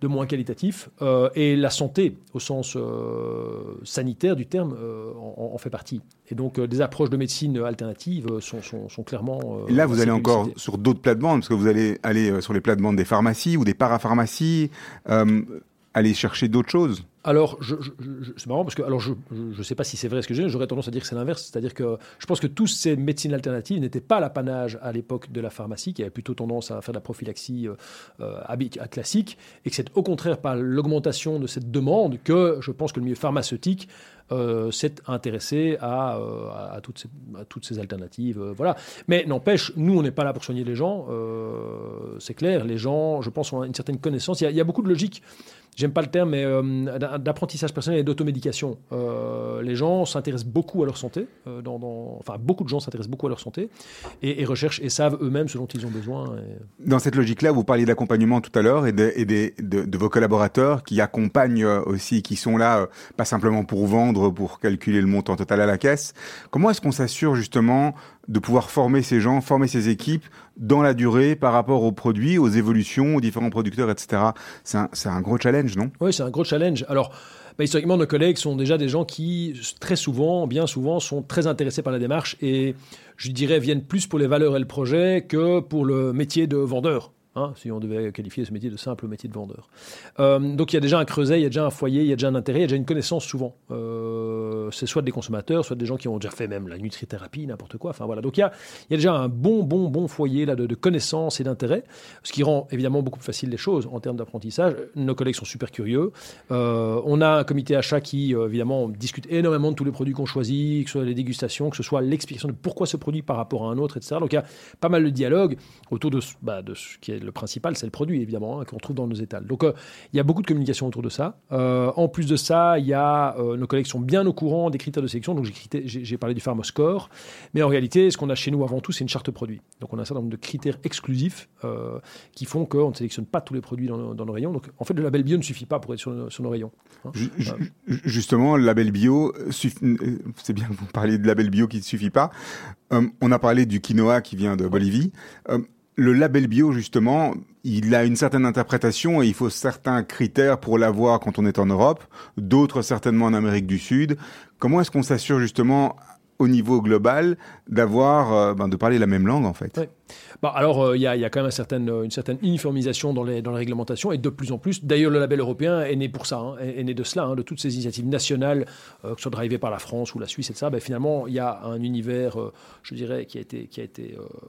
de moins qualitatif. Euh, et la santé, au sens euh, sanitaire du terme, euh, en, fait partie. Et donc, des approches de médecine alternatives sont, sont, clairement. et là, vous allez encore sur d'autres plates-bandes, parce que vous allez aller sur les plates-bandes des pharmacies ou des parapharmacies, aller chercher d'autres choses alors, je, c'est marrant parce que, alors, je ne sais pas si c'est vrai ce que j'ai, j'aurais tendance à dire que c'est l'inverse. C'est-à-dire que je pense que toutes ces médecines alternatives n'étaient pas l'apanage à l'époque de la pharmacie, qui avait plutôt tendance à faire de la prophylaxie euh, euh classique, et que c'est au contraire par l'augmentation de cette demande que je pense que le milieu pharmaceutique euh, s'est intéressé à, à, toutes ces, à, toutes ces, alternatives. voilà. Mais n'empêche, nous, on n'est pas là pour soigner les gens. c'est clair, les gens, je pense, ont une certaine connaissance. Il y a, il y a beaucoup de logique j'aime pas le terme, mais euh, d'apprentissage personnel et d'automédication. Euh, les gens s'intéressent beaucoup à leur santé, euh, enfin beaucoup de gens s'intéressent beaucoup à leur santé et, recherchent et savent eux-mêmes ce dont ils ont besoin. Dans cette logique-là, vous parliez d'accompagnement tout à l'heure et, de, et de, de, vos collaborateurs qui accompagnent aussi, qui sont là pas simplement pour vendre, pour calculer le montant total à la caisse. Comment est-ce qu'on s'assure justement de pouvoir former ces gens, former ces équipes dans la durée par rapport aux produits, aux évolutions, aux différents producteurs, etc. C'est un, un, gros challenge, non? Oui, c'est un gros challenge. Alors, bah, historiquement, nos collègues sont déjà des gens qui, très souvent, bien souvent, sont très intéressés par la démarche et, je dirais, viennent plus pour les valeurs et le projet que pour le métier de vendeur. Hein, si on devait qualifier ce métier de simple métier de vendeur. Euh, donc il y a déjà un creuset, il y a déjà un foyer, il y a déjà un intérêt, il y a déjà une connaissance souvent. Euh, c'est soit des consommateurs, soit des gens qui ont déjà fait même la nutrithérapie, n'importe quoi. Enfin voilà. Donc il y a, y a déjà un bon, bon, bon foyer là de, de connaissances et d'intérêt, ce qui rend évidemment beaucoup plus facile les choses en termes d'apprentissage. Nos collègues sont super curieux. Euh, on a un comité achat qui évidemment discute énormément de tous les produits qu'on choisit, que ce soit les dégustations, que ce soit l'explication de pourquoi ce produit par rapport à un autre, etc. Donc il y a pas mal de dialogue autour de, bah, de ce qui est le principal, c'est le produit, évidemment, hein, qu'on trouve dans nos étals. Donc, euh, il y a beaucoup de communication autour de ça. Euh, en plus de ça, il y a, euh, nos collègues sont bien au courant des critères de sélection. Donc, j'ai parlé du Pharmoscore. Mais en réalité, ce qu'on a chez nous avant tout, c'est une charte produit. Donc, on a un certain nombre de critères exclusifs qui font qu'on ne sélectionne pas tous les produits dans, nos rayons. Donc, en fait, le label bio ne suffit pas pour être sur, nos rayons. Hein. Justement, le label bio, c'est bien que vous parliez de label bio qui ne suffit pas. on a parlé du quinoa qui vient de Bolivie le label bio, justement, il a une certaine interprétation et il faut certains critères pour l'avoir quand on est en Europe, d'autres certainement en Amérique du Sud. Comment est-ce qu'on s'assure justement au niveau global d'avoir, euh, ben, de parler la même langue en fait? Bah, alors, euh, il y, a, quand même une certaine, une certaine uniformisation dans les, dans les réglementations et de plus en plus. D'ailleurs, le label européen est né pour ça, hein, est, né de cela, hein, de toutes ces initiatives nationales, euh, que ce soit drivées par la France ou la Suisse, etc. Ben, finalement, il y a un univers, euh, je dirais, qui a été, qui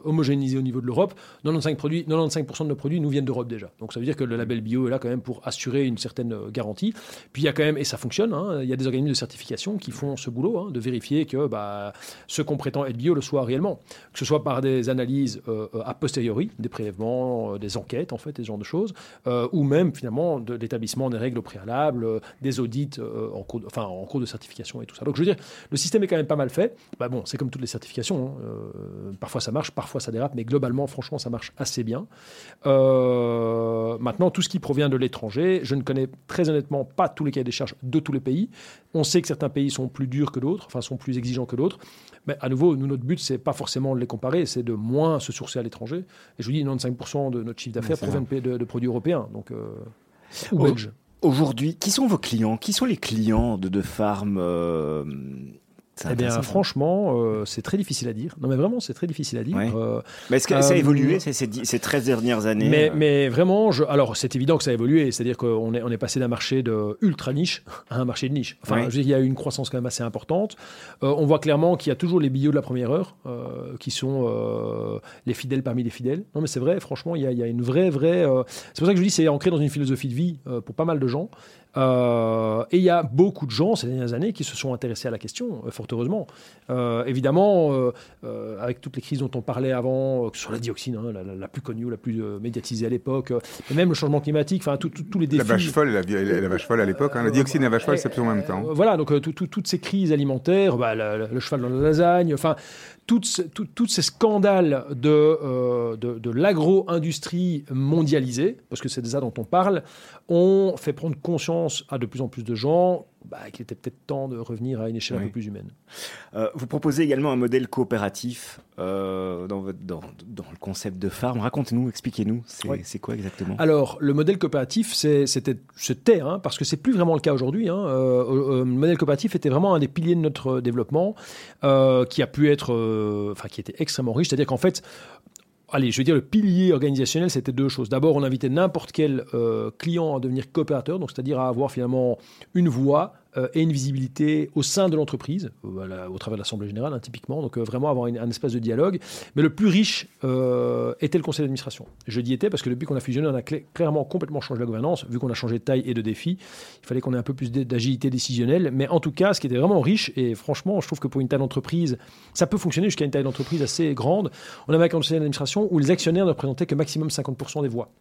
homogénéisé au niveau de l'Europe. 95%, produits, 95 de nos produits nous viennent d'Europe déjà. Donc, ça veut dire que le label bio est là quand même pour assurer une certaine garantie. Puis, il y a quand même, et ça fonctionne, hein, il y a des organismes de certification qui font ce boulot, de vérifier que bah, ce qu'on prétend être bio le soit réellement. Que ce soit par des analyses a posteriori, des prélèvements, euh, des enquêtes, en fait, ce genre de choses, euh, ou même finalement de l'établissement des règles au préalable, euh, des audits en, cours de, enfin, en cours de certification et tout ça. Donc je veux dire, le système est quand même pas mal fait. Bah, bon, c'est comme toutes les certifications. Hein. parfois ça marche, parfois ça dérape, mais globalement, franchement, ça marche assez bien. maintenant, tout ce qui provient de l'étranger, je ne connais très honnêtement pas tous les cahiers des charges de tous les pays. On sait que certains pays sont plus durs que d'autres, enfin sont plus exigeants que d'autres. Mais à nouveau, nous, notre but, c'est pas forcément de les comparer, c'est de moins se sourcer à l'étranger. Et je vous dis, 95% de notre chiffre d'affaires provient de, de, produits européens, donc euh, ou. Aujourd'hui, qui sont vos clients? Qui sont les clients de, de Farm euh, eh bien, franchement, euh, c'est très difficile à dire. Non, mais vraiment, c'est très difficile à dire. Euh, mais est-ce que ça a euh, évolué ces, ces 13 dernières années mais, mais, vraiment, je... alors c'est évident que ça a évolué. C'est-à-dire qu'on est, on est passé d'un marché de ultra niche *laughs* à un marché de niche. Enfin, il y a eu une croissance quand même assez importante. on voit clairement qu'il y a toujours les billots de la première heure qui sont les fidèles parmi les fidèles. Non, mais c'est vrai, franchement, il y, a, il y a une vraie, vraie. C'est pour ça que je dis c'est ancré dans une philosophie de vie pour pas mal de gens. Euh, et il y a beaucoup de gens ces dernières années qui se sont intéressés à la question, euh, fort heureusement. Euh, évidemment, avec toutes les crises dont on parlait avant, que ce soit la dioxine, hein, la, plus connue, la plus médiatisée à l'époque, et même le changement climatique, enfin tous les défis. La vache folle, la, la, vache folle à l'époque, hein, la dioxine et la vache folle, c'est en même temps. voilà, donc toutes ces crises alimentaires, bah, le cheval dans la lasagne, enfin tous ces scandales de, de, de l'agro-industrie mondialisée, parce que c'est de ça dont on parle, ont fait prendre conscience à de plus en plus de gens bah, qu'il était peut-être temps de revenir à une échelle un peu plus humaine. Euh, vous proposez également un modèle coopératif euh, dans, votre, dans, dans le concept de farm. Racontez-nous, expliquez-nous, c'est Oui. quoi exactement? Alors, le modèle coopératif, c'était hein, parce que c'est plus vraiment le cas aujourd'hui. hein. Euh, le modèle coopératif était vraiment un des piliers de notre développement, qui a pu être, enfin, qui était extrêmement riche. C'est-à-dire qu'en fait, allez, je veux dire, le pilier organisationnel, c'était deux choses. D'abord, on invitait n'importe quel euh, client à devenir coopérateur, donc c'est-à-dire à avoir finalement une voix et une visibilité au sein de l'entreprise, euh, au travers de l'Assemblée générale, hein, typiquement. Donc, euh, vraiment avoir un espace de dialogue. Mais le plus riche euh, était le conseil d'administration. Je dis était parce que depuis qu'on a fusionné, on a clairement complètement changé la gouvernance. Vu qu'on a changé de taille et de défi, il fallait qu'on ait un peu plus d'agilité décisionnelle. Mais en tout cas, ce qui était vraiment riche, et franchement, je trouve que pour une taille d'entreprise, ça peut fonctionner jusqu'à une taille d'entreprise assez grande. On avait un conseil d'administration où les actionnaires ne représentaient que maximum 50% des voix.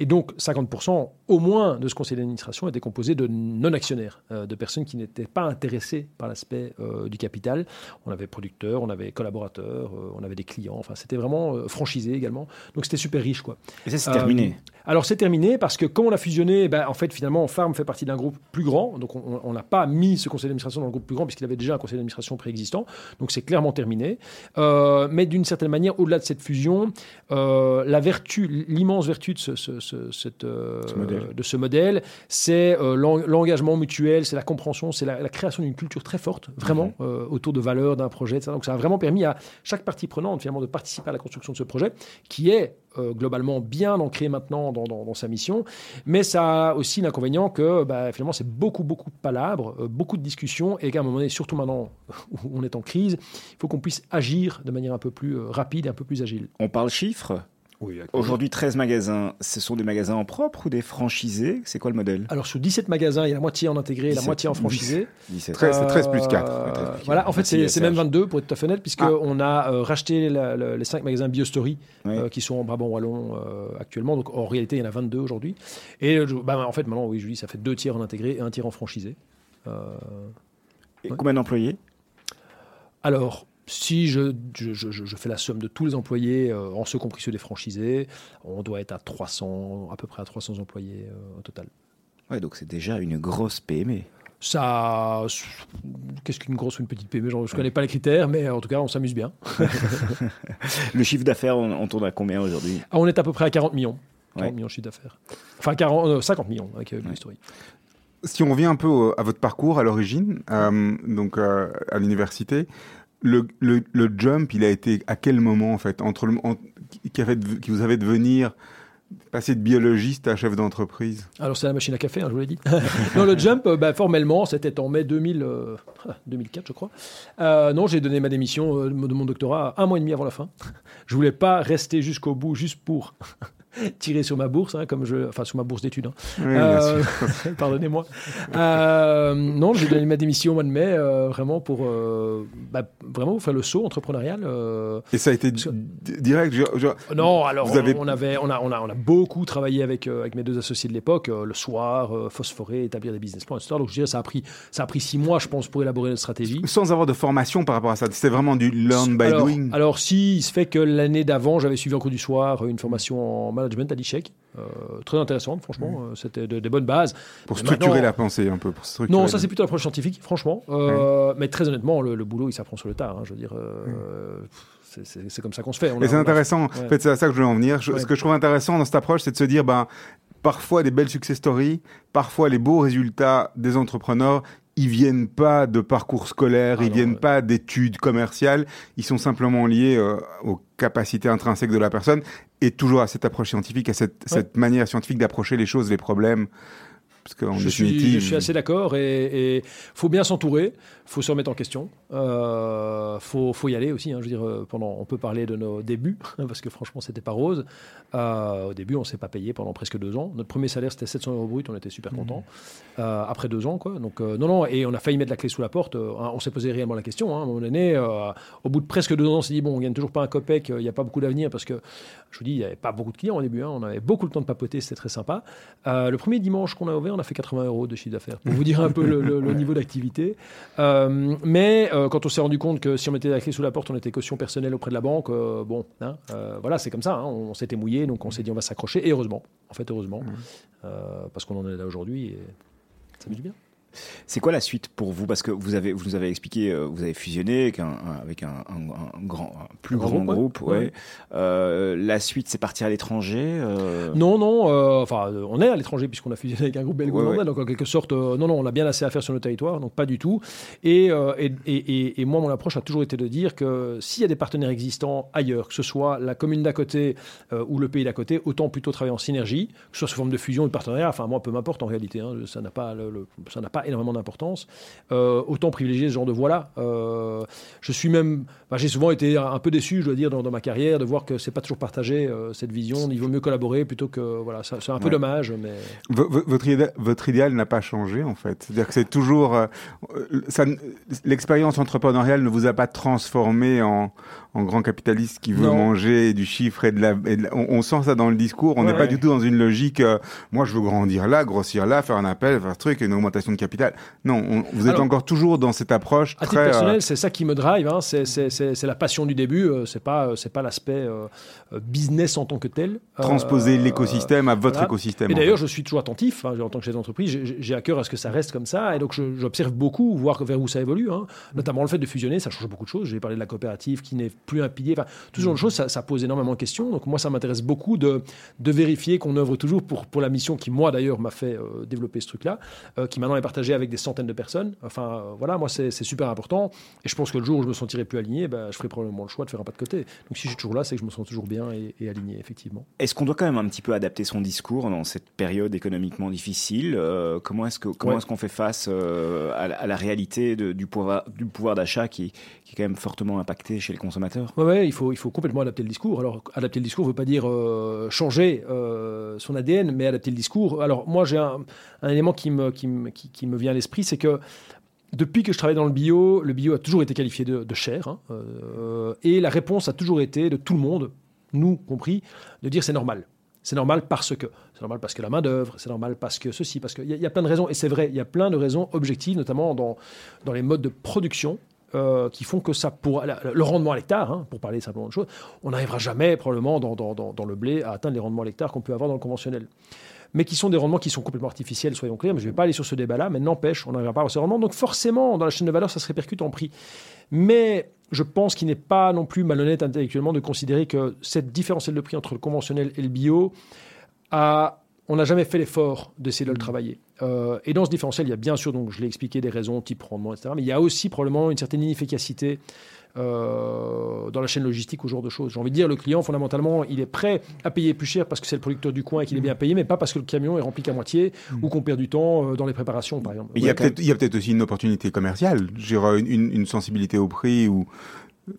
Et donc, 50% au moins de ce conseil d'administration était composé de non-actionnaires, euh, de personnes qui n'étaient pas intéressées par l'aspect euh, du capital. On avait producteurs, on avait collaborateurs, euh, on avait des clients. Enfin, c'était vraiment franchisé également. Donc, c'était super riche, quoi. Et ça, c'est terminé. Alors c'est terminé parce que quand on a fusionné, ben, en fait finalement Farm fait partie d'un groupe plus grand, donc on n'a pas mis ce conseil d'administration dans le groupe plus grand puisqu'il avait déjà un conseil d'administration préexistant, donc c'est clairement terminé. Mais d'une certaine manière, au-delà de cette fusion, la vertu, l'immense vertu de ce, ce- ce- cette, euh, Ce modèle. de ce modèle, c'est euh, l'en- l'engagement mutuel, c'est la compréhension, c'est la, la création d'une culture très forte, vraiment euh, autour de valeurs d'un projet. etc. Donc ça a vraiment permis à chaque partie prenante finalement de participer à la construction de ce projet qui est euh, globalement bien ancré maintenant dans, dans- dans sa mission, mais ça a aussi l'inconvénient que bah, finalement c'est beaucoup beaucoup de palabres, euh, beaucoup de discussions, et qu'à un moment donné, surtout maintenant *laughs* où on est en crise, il faut qu'on puisse agir de manière un peu plus euh, rapide et un peu plus agile. On parle chiffres? Oui, Aujourd'hui, 13 magasins, ce sont des magasins en propre ou des franchisés? C'est quoi le modèle? Alors sur 17 magasins, il y a la moitié en intégré et la 17, moitié en franchisé. 17. 13, c'est 13 plus 4. Euh, Ouais, 13 plus voilà, en fait, c'est même 22 pour être tout à fait honnête, puisqu'on Ah. a euh, racheté la- la- les 5 magasins BioStory Ouais. euh, qui sont en Brabant Wallon euh, actuellement. Donc en réalité, il y en a 22 aujourd'hui. Et euh, bah, en fait, maintenant, oui, je dis, ça fait deux tiers en intégré et un tiers en franchisé. Euh, Et Combien d'employés? Alors, si je, je, je- je fais la somme de tous les employés, euh, en ce compris ceux des franchisés, on doit être à 300, à peu près à 300 employés euh, au total. Ouais, donc c'est déjà une grosse PME. Ça, qu'est-ce qu'une grosse ou une petite PME Genre, Je ne connais pas les critères, mais en tout cas, on s'amuse bien. *laughs* Le chiffre d'affaires, on, on tourne à combien aujourd'hui? Ah, on est à peu près à 40 millions. 40 Ouais. millions de chiffre d'affaires. Enfin, 40, euh, 50 millions avec euh, Ouais. l'historique. Si on revient un peu au- à votre parcours à l'origine, euh, donc euh, à l'université, le, le, jump, il a été à quel moment en fait entre le, qui, a fait qui vous avait de venir passer de biologiste à chef d'entreprise? Alors, c'est la machine à café, hein, je vous l'ai dit. *laughs* non, le jump, euh, bah, formellement, c'était en mai 2000, euh, *laughs* 2004, je crois. Euh, non, j'ai donné ma démission de mon doctorat un mois et demi avant la fin. Je voulais pas rester jusqu'au bout, juste pour *laughs* tirer sur ma bourse, hein, comme je, enfin sur ma bourse d'études. hein. Oui, Euh. *laughs* Pardonnez-moi. Euh, non, j'ai donné ma démission au mois de mai, euh, vraiment pour euh, bah, vraiment faire le saut entrepreneurial. Et ça a été que- direct. je- je- Non, alors avez- on, avait, on a, on a, on a beaucoup travaillé avec avec, mes deux associés de l'époque, le soir, phosphorer, établir des business plans, etc. Donc je dirais ça a pris, ça a pris six mois, je pense, pour élaborer notre stratégie. Sans avoir de formation par rapport à ça, c'était vraiment du learn by alors, doing. alors, si, il se fait que l'année d'avant, j'avais suivi en cours du soir une formation en management à l'ICHEC, euh, très intéressante, franchement, euh, c'était de- des bonnes bases. pour mais structurer la pensée un peu. Pour structurer Non, ça c'est plutôt l'approche scientifique, franchement. Euh, Mais très honnêtement, le, le boulot, il s'apprend sur le tard. hein, je veux dire, euh, c'est- c'est comme ça qu'on se fait. On Et c'est a- intéressant. En fait, c'est à ça que je voulais en venir. Je- Ouais. Ce que je trouve intéressant dans cette approche, c'est de se dire, ben, parfois des belles success stories, parfois les beaux résultats des entrepreneurs, ils viennent pas de parcours scolaires, Ah ils non, viennent ouais. pas d'études commerciales, ils sont simplement liés euh, aux capacités intrinsèques de la personne et toujours à cette approche scientifique, à cette, cette manière scientifique d'approcher les choses, les problèmes. Parce je, suis, je suis assez d'accord et il faut bien s'entourer, faut se remettre en question, euh, faut, faut y aller aussi. hein, je veux dire, euh, pendant, on peut parler de nos débuts *laughs* parce que franchement c'était pas rose. Euh, au début, on s'est pas payé pendant presque deux ans. Notre premier salaire c'était 700 euros brut, on était super contents. Euh, après deux ans, quoi. Donc non, non, et on a failli mettre la clé sous la porte. hein, on s'est posé réellement la question. hein, à un moment donné, au bout de presque deux ans, on s'est dit bon, on gagne toujours pas un copec, il n'y a pas beaucoup d'avenir parce que je vous dis, il n'y avait pas beaucoup de clients au début. on avait beaucoup le temps de papoter, c'était très sympa. Le premier dimanche qu'on a ouvert, on a fait 80 euros de chiffre d'affaires, pour vous dire un peu le, le- le *laughs* niveau d'activité. Euh, mais euh, quand on s'est rendu compte que si on mettait la clé sous la porte, on était caution personnelle auprès de la banque, euh, bon, hein, voilà, c'est comme ça. hein, on, s'était mouillé, donc on s'est dit on va s'accrocher. Et heureusement, en fait, heureusement, euh, parce qu'on en est là aujourd'hui et ça met du bien. C'est quoi la suite pour vous? Parce que vous avez, vous nous avez expliqué, euh, vous avez fusionné avec un, avec un, un- un grand, un plus grand grand groupe, groupe. ouais. ouais. Euh, la suite, c'est partir à l'étranger. euh, Non, non, euh, enfin, on est à l'étranger puisqu'on a fusionné avec un groupe belgo-hollandais, Ouais, donc en quelque sorte, non, non, on a bien assez à faire sur nos territoires, donc pas du tout. Et, et, et- moi, mon approche a toujours été de dire que s'il y a des partenaires existants ailleurs, que ce soit la commune d'à côté ou le pays d'à côté, autant plutôt travailler en synergie, que ce soit sous forme de fusion ou de partenariat, enfin, moi, peu m'importe en réalité, hein, ça n'a pas, le- le- ça n'a pas énormément d'importance. Euh, autant privilégier ce genre de voie-là. Euh, je suis même, enfin, j'ai souvent été un peu déçu, je dois dire, dans, dans ma carrière, de voir que c'est pas toujours partagé euh, cette vision. Il vaut mieux collaborer plutôt que voilà. C'est un peu Ouais. dommage, mais V- votre, idéal, votre idéal n'a pas changé en fait. C'est-à-dire que c'est toujours l'expérience entrepreneuriale ne vous a pas transformé en, en grand capitaliste qui veut Non. manger du chiffre et de la. et de la- on, on sent ça dans le discours. On n'est Ouais. pas du tout dans une logique. euh, moi, je veux grandir là, grossir là, faire un appel, faire un truc, une augmentation de capital. Non, on- vous êtes Alors, encore toujours dans cette approche à titre très. euh, personnel, c'est ça qui me drive. hein. C'est- la passion du début. euh, c'est pas euh, c'est pas l'aspect business en tant que tel. transposer l'écosystème à votre voilà. écosystème. Et d'ailleurs, je suis toujours attentif, hein, en tant que chef d'entreprise, j'ai- à cœur à ce que ça reste comme ça, et donc j'observe beaucoup, voir vers où ça évolue, hein. notamment le fait de fusionner, ça change beaucoup de choses. J'ai parlé de la coopérative qui n'est plus un pilier, enfin, tout ce genre de choses, ça, ça pose énormément de questions. Donc moi, ça m'intéresse beaucoup de, de vérifier qu'on œuvre toujours pour, pour la mission qui, moi d'ailleurs, m'a fait euh, développer ce truc-là, euh, qui maintenant est partagé avec des centaines de personnes. Enfin, euh, voilà, moi, c'est super important, et je pense que le jour où je me sentirai plus aligné, ben, je ferai probablement le choix de faire un pas de côté. Donc si je suis toujours là, c'est que je me sens toujours bien et, et aligné, effectivement. Est-ce qu'on doit quand même un petit peu adapter son discours dans cette période économiquement difficile Comment est-ce comment Ouais. est-ce qu'on fait face à, la- à la réalité de- du pouvoir du pouvoir d'achat qui, qui est quand même fortement impacté chez les consommateurs Ouais, il faut, il faut complètement adapter le discours. Alors, adapter le discours ne veut pas dire euh, changer euh, son ADN, mais adapter le discours. Alors, moi, j'ai un, élément qui me, qui, me- qui- me vient à l'esprit, c'est que depuis que je travaille dans le bio, le bio a toujours été qualifié de, de cher. hein, euh, et la réponse a toujours été de tout le monde, nous compris, de dire c'est normal. C'est normal parce que. C'est normal parce que la main-d'œuvre, c'est normal parce que ceci, parce qu'il y, y a plein de raisons. Et c'est vrai, il y a plein de raisons objectives, notamment dans, dans les modes de production, euh, qui font que ça pour la- le rendement à l'hectare, hein, pour parler simplement de choses, on n'arrivera jamais probablement dans, dans- dans- le blé à atteindre les rendements à l'hectare qu'on peut avoir dans le conventionnel. Mais qui sont des rendements qui sont complètement artificiels, soyons clairs, mais je ne vais pas aller sur ce débat-là, mais n'empêche, on n'arrivera pas à ces rendements. Donc forcément, dans la chaîne de valeur, ça se répercute en prix. Mais je pense qu'il n'est pas non plus malhonnête intellectuellement de considérer que cette différentiel de prix entre le conventionnel et le bio, a- on n'a jamais fait l'effort d'essayer de le travailler. Euh, et dans ce différentiel, il y a bien sûr, donc je l'ai expliqué, des raisons type rendement, etc. Mais il y a aussi probablement une certaine inefficacité euh, dans la chaîne logistique ou ce genre de choses. J'ai envie de dire, le client, fondamentalement, il est prêt à payer plus cher parce que c'est le producteur du coin et qu'il est bien payé, mais pas parce que le camion est rempli qu'à moitié ou qu'on perd du temps euh, dans les préparations, par exemple. Il y a Ouais, peut-être il y a peut-être aussi une opportunité commerciale, une, une sensibilité au prix ou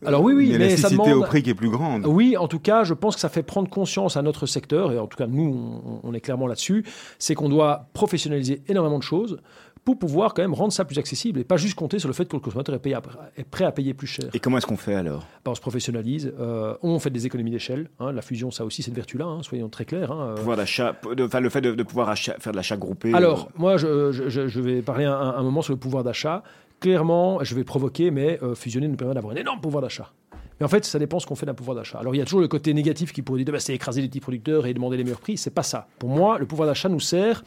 Alors oui, oui, une mais ça demande... au prix qui est plus grande. Oui, en tout cas, je pense que ça fait prendre conscience à notre secteur, et en tout cas nous, on, on est clairement là-dessus, c'est qu'on doit professionnaliser énormément de choses pour pouvoir quand même rendre ça plus accessible et pas juste compter sur le fait que le consommateur est, payé à- est prêt à payer plus cher. Et comment est-ce qu'on fait alors? Ben, on se professionnalise, euh, on fait des économies d'échelle, hein, la fusion ça aussi cette vertu-là, hein, soyons très clairs. hein, euh. pouvoir d'achat, le fait de, de pouvoir achat- faire de l'achat groupé. Alors, euh, moi, je, je- je- je vais parler un, un moment sur le pouvoir d'achat. Clairement, je vais provoquer, mais euh, fusionner nous permet d'avoir un énorme pouvoir d'achat. Mais en fait, ça dépend ce qu'on fait d'un pouvoir d'achat. Alors, il y a toujours le côté négatif qui pourrait dire bah, c'est écraser les petits producteurs et demander les meilleurs prix. C'est pas ça. Pour moi, le pouvoir d'achat nous sert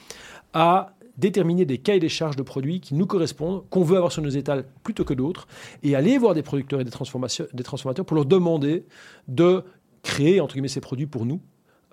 à déterminer des cahiers des charges de produits qui nous correspondent, qu'on veut avoir sur nos étals plutôt que d'autres, et aller voir des producteurs et des, des transformateurs pour leur demander de créer, entre guillemets, ces produits pour nous.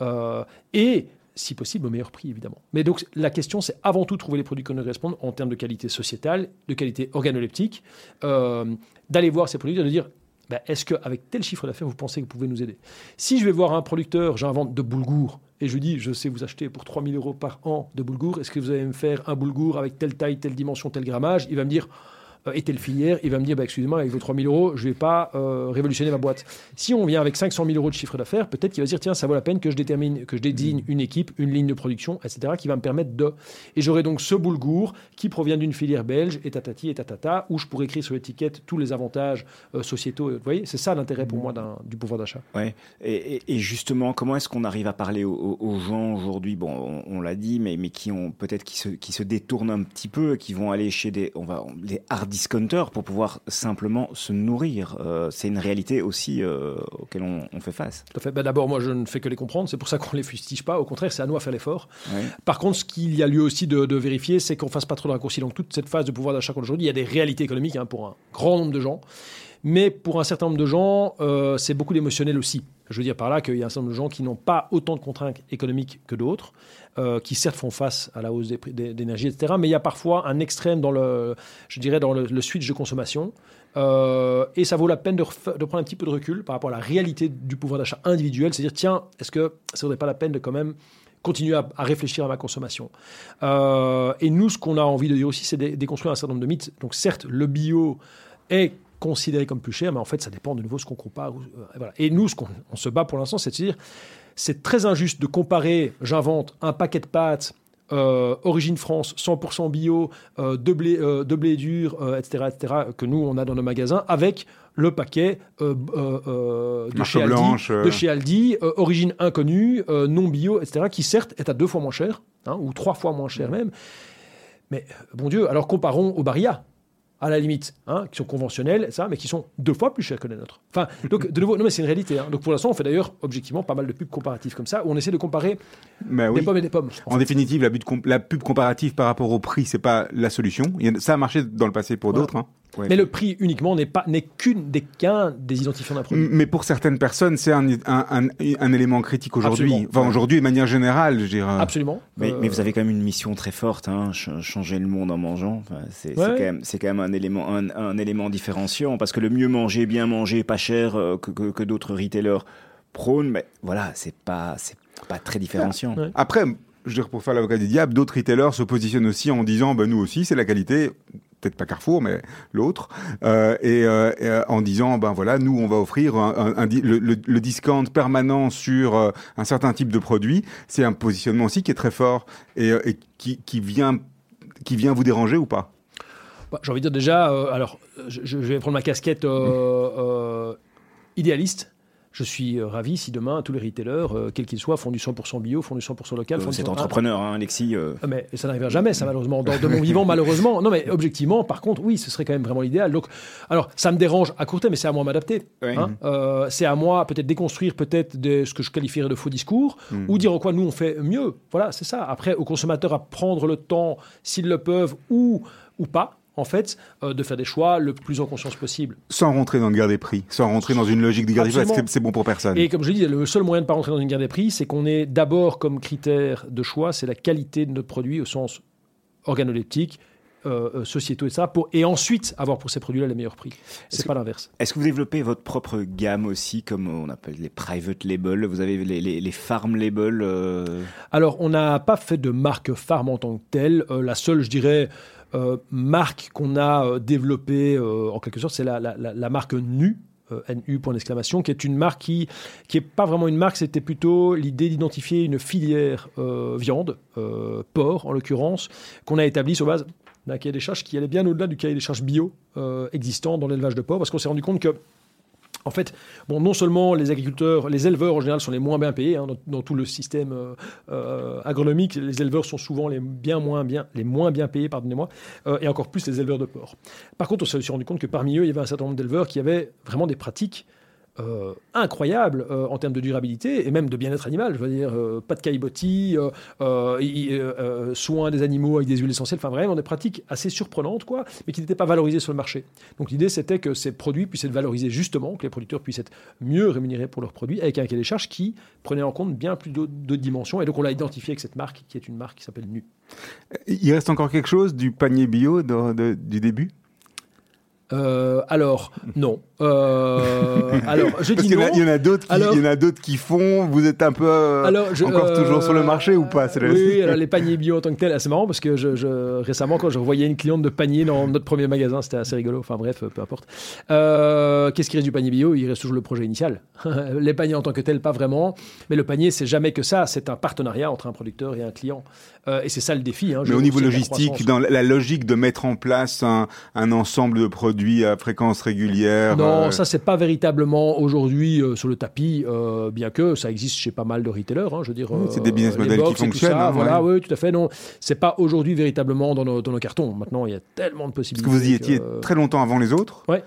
Euh, et si possible, au meilleur prix, évidemment. Mais donc, la question, c'est avant tout trouver les produits qui nous correspondent en termes de qualité sociétale, de qualité organoleptique, euh, d'aller voir ces produits et de dire ben, est-ce qu'avec tel chiffre d'affaires, vous pensez que vous pouvez nous aider? Si je vais voir un producteur, j'invente de boulgour, et je lui dis je sais vous acheter pour 3000 euros par an de boulgour, est-ce que vous allez me faire un boulgour avec telle taille, telle dimension, tel grammage? Il va me dire euh, et telle filière, il va me dire bah, excusez-moi, avec vos 3000 euros, je ne vais pas euh, révolutionner ma boîte. Si on vient avec 500 000 euros de chiffre d'affaires, peut-être qu'il va se dire tiens, ça vaut la peine que je détermine, que je désigne une équipe, une ligne de production, etc., qui va me permettre de. Et j'aurai donc ce boulgour qui provient d'une filière belge, et tatati, et tatata, où je pourrais écrire sur l'étiquette tous les avantages euh, sociétaux. Vous voyez, c'est ça l'intérêt pour moi d'un- du pouvoir d'achat. Ouais. Et, et- et justement, comment est-ce qu'on arrive à parler aux, gens aujourd'hui? Bon, on, on l'a dit, mais, mais qui ont peut-être qui se, qui se détournent un petit peu, qui vont aller chez des, on va, les hard discounter pour pouvoir simplement se nourrir. Euh, c'est une réalité aussi euh, auquel on, on fait face. Tout à fait. Ben, D'abord, moi, je ne fais que les comprendre. C'est pour ça qu'on ne *laughs* les fustige pas. Au contraire, c'est à nous à faire l'effort. Par contre, ce qu'il y a lieu aussi de, de vérifier, c'est qu'on ne fasse pas trop de raccourcis. Donc, toute cette phase de pouvoir d'achat qu'on a aujourd'hui, il y a des réalités économiques hein, pour un grand nombre de gens. Mais pour un certain nombre de gens, euh, c'est beaucoup d'émotionnel aussi. Je veux dire par là qu'il y a un certain nombre de gens qui n'ont pas autant de contraintes économiques que d'autres, euh, qui certes font face à la hausse des prix d'énergie, etc. Mais il y a parfois un extrême dans le, je dirais, dans le, switch de consommation. Euh, et ça vaut la peine de, prendre un petit peu de recul par rapport à la réalité du pouvoir d'achat individuel. C'est-à-dire, tiens, est-ce que ça ne vaudrait pas la peine de quand même continuer à, réfléchir à ma consommation? Et nous, ce qu'on a envie de dire aussi, c'est de déconstruire un certain nombre de mythes. Donc certes, le bio est considéré comme plus cher, mais en fait, ça dépend de nouveau de ce qu'on compare. euh, voilà. Et nous, ce qu'on on se bat pour l'instant, c'est de se dire, c'est très injuste de comparer, j'invente, un paquet de pâtes euh, origine France, 100% bio, euh, de, blé, euh, de blé dur, etc., etc., que nous, on a dans nos magasins, avec le paquet de, chez Aldi, de chez Aldi, origine inconnue, non bio, etc., qui certes est à deux fois moins cher, hein, ou trois fois moins cher même. Mais bon Dieu, alors comparons aux Barilla, à la limite, hein, qui sont conventionnels, ça, mais qui sont deux fois plus chers que les nôtres. Enfin, donc de nouveau, non mais c'est une réalité. hein. Donc pour l'instant, on fait d'ailleurs objectivement pas mal de pubs comparatives comme ça, où on essaie de comparer Mais des oui. pommes et des pommes. En définitive, la, but com- la pub comparative par rapport au prix, c'est pas la solution. Ça a marché dans le passé pour d'autres. hein. Ouais. Mais le prix uniquement n'est pas n'est qu'une des qu'un des identifiants d'un produit. Mais pour certaines personnes, c'est un, un, un, un élément critique aujourd'hui. Absolument. Enfin, aujourd'hui, de manière générale, je dirais. Absolument. Mais, Euh, mais vous avez quand même une mission très forte, hein, ch- changer le monde en mangeant. Enfin, c'est c'est Ouais. quand, même- c'est quand même un élément, un, un élément différenciant parce que le mieux manger, bien manger, pas cher euh, que, que, que d'autres retailers prônent, mais voilà, c'est pas, c'est pas très différenciant. Ouais. Après, je veux dire, pour faire l'avocat du diable, d'autres retailers se positionnent aussi en disant, ben, nous aussi, c'est la qualité. Peut-être pas Carrefour, mais l'autre, euh, et, euh, euh, en disant, ben voilà, nous on va offrir le, discount permanent sur un certain type de produit. C'est un positionnement aussi qui est très fort et, qui, vient, qui vient vous déranger ou pas? Bah, J'ai envie de dire déjà, alors je, vais prendre ma casquette idéaliste. Je suis euh, ravi si demain tous les retailers, euh, quels qu'ils soient, font du 100% bio, font du 100% local. Euh, c'est 100% entrepreneur, hein, Alexis. euh, Ah, Mais ça n'arrivera jamais, ça malheureusement, dans, de mon *laughs* vivant malheureusement. Non mais objectivement, par contre, oui, ce serait quand même vraiment l'idéal. Donc, alors, ça me dérange à court terme, mais c'est à moi de m'adapter. Hein. Euh, c'est à moi peut-être déconstruire peut-être ce que je qualifierais de faux discours, Mhm. ou dire en quoi nous on fait mieux. Voilà, c'est ça. Après, aux consommateurs à prendre le temps, s'ils le peuvent, ou ou pas, en fait, euh, de faire des choix le plus en conscience possible. Sans rentrer dans le guerre des prix, sans rentrer dans une logique de guerre des prix, parce que Absolument. c'est- bon pour personne. Et comme je dis, le seul moyen de ne pas rentrer dans une guerre des prix, c'est qu'on ait d'abord comme critère de choix, c'est la qualité de notre produit au sens organoleptique, euh, euh, sociétaux et ça, pour, et ensuite avoir pour ces produits-là les meilleurs prix. C'est que- pas l'inverse. Est-ce que vous développez votre propre gamme aussi, comme on appelle les private labels? Vous avez les, les, les farm labels euh, Alors, on n'a pas fait de marque farm en tant que telle. Euh, la seule, je dirais, marque qu'on a euh, développée, euh, en quelque sorte, c'est la, marque NU. euh, NU point d'exclamation, qui est une marque qui qui pas vraiment une marque, c'était plutôt l'idée d'identifier une filière euh, viande, euh, porc en l'occurrence, qu'on a établie sur base d'un cahier des charges qui allait bien au-delà du cahier des charges bio euh, existant dans l'élevage de porc, parce qu'on s'est rendu compte que en fait, non seulement les agriculteurs, les éleveurs en général sont les moins bien payés hein, dans, tout le système euh, euh, agronomique. Les éleveurs sont souvent les moins bien, payés, pardonnez-moi, euh, et encore plus les éleveurs de porc. Par contre, on s'est rendu compte que parmi eux, il y avait un certain nombre d'éleveurs qui avaient vraiment des pratiques euh, incroyables euh, en termes de durabilité et même de bien-être animal. Je veux dire, euh, pas de caillebotis, soins des animaux avec des huiles essentielles, enfin vraiment des pratiques assez surprenantes, quoi, mais qui n'étaient pas valorisées sur le marché. Donc l'idée, c'était que ces produits puissent être valorisés justement, que les producteurs puissent être mieux rémunérés pour leurs produits, avec un cahier des charges qui prenait en compte bien plus d'autres dimensions. Et donc on l'a identifié avec cette marque, qui est une marque qui s'appelle Nu. Il reste encore quelque chose du panier bio du début? Euh, alors, non. Euh, *laughs* alors, je Parce dis non. il y en a d'autres qui, Alors- il y en a d'autres qui font. Vous êtes un peu euh, Alors, je- encore toujours sur le marché ou pas la- Oui, alors les paniers bio en tant que tel, ah, c'est marrant parce que je, je- récemment, quand je revoyais une cliente de panier dans notre premier magasin, c'était assez rigolo. Enfin bref, peu importe. Qu'est-ce qui reste du panier bio? Il reste toujours le projet initial. *laughs* les paniers en tant que tel, pas vraiment. Mais le panier, c'est jamais que ça. C'est un partenariat entre un producteur et un client. Euh, et c'est ça le défi. hein. Mais au niveau logistique, dans la logique de mettre en place un, un ensemble de produits à fréquence régulière. Non, euh, ça c'est pas véritablement aujourd'hui euh, sur le tapis, euh, bien que ça existe chez pas mal de retailers. hein, je veux dire, Oui, c'est des business models qui fonctionnent, ça, hein, voilà, ouais. oui, tout à fait. Non, c'est pas aujourd'hui véritablement dans nos, dans nos cartons. Maintenant, il y a tellement de Parce possibilités. que vous y étiez très longtemps avant les autres. Ouais.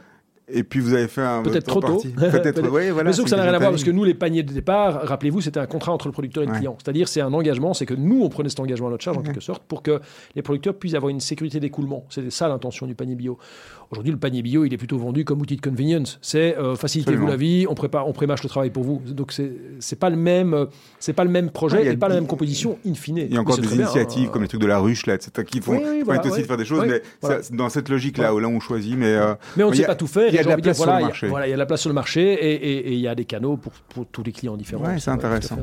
Et puis vous avez fait un. Peut-être trop tôt. Peut-être. *laughs* Oui, voilà. Mais sauf que ça n'a rien à voir parce que nous, les paniers de départ, rappelez-vous, c'était un contrat entre le producteur et le Ouais. client. C'est-à-dire, c'est un engagement, c'est que nous, on prenait cet engagement à notre charge en quelque sorte pour que les producteurs puissent avoir une sécurité d'écoulement. C'était ça l'intention du panier bio. Aujourd'hui, le panier bio, il est plutôt vendu comme outil de convenience. C'est euh, facilitez-vous la vie, on prépare, on prémâche le travail pour vous. Donc c'est c'est pas le même, euh, c'est pas le même projet Ouais, il y a- et pas la même composition in fine. Il y a encore des bien, initiatives hein. comme les trucs de la ruche, là, etc., qui font, Oui, voilà, permettent aussi ouais. de faire des choses, Ouais, mais voilà. ça, dans cette logique-là, où là, on choisit, mais. euh, Mais on ne sait a- pas tout faire. il y a de la dire, place sur voilà, le marché. Voilà, il y a de la place sur le marché et- il y a des canaux pour, pour tous les clients différents. Ouais, c'est intéressant.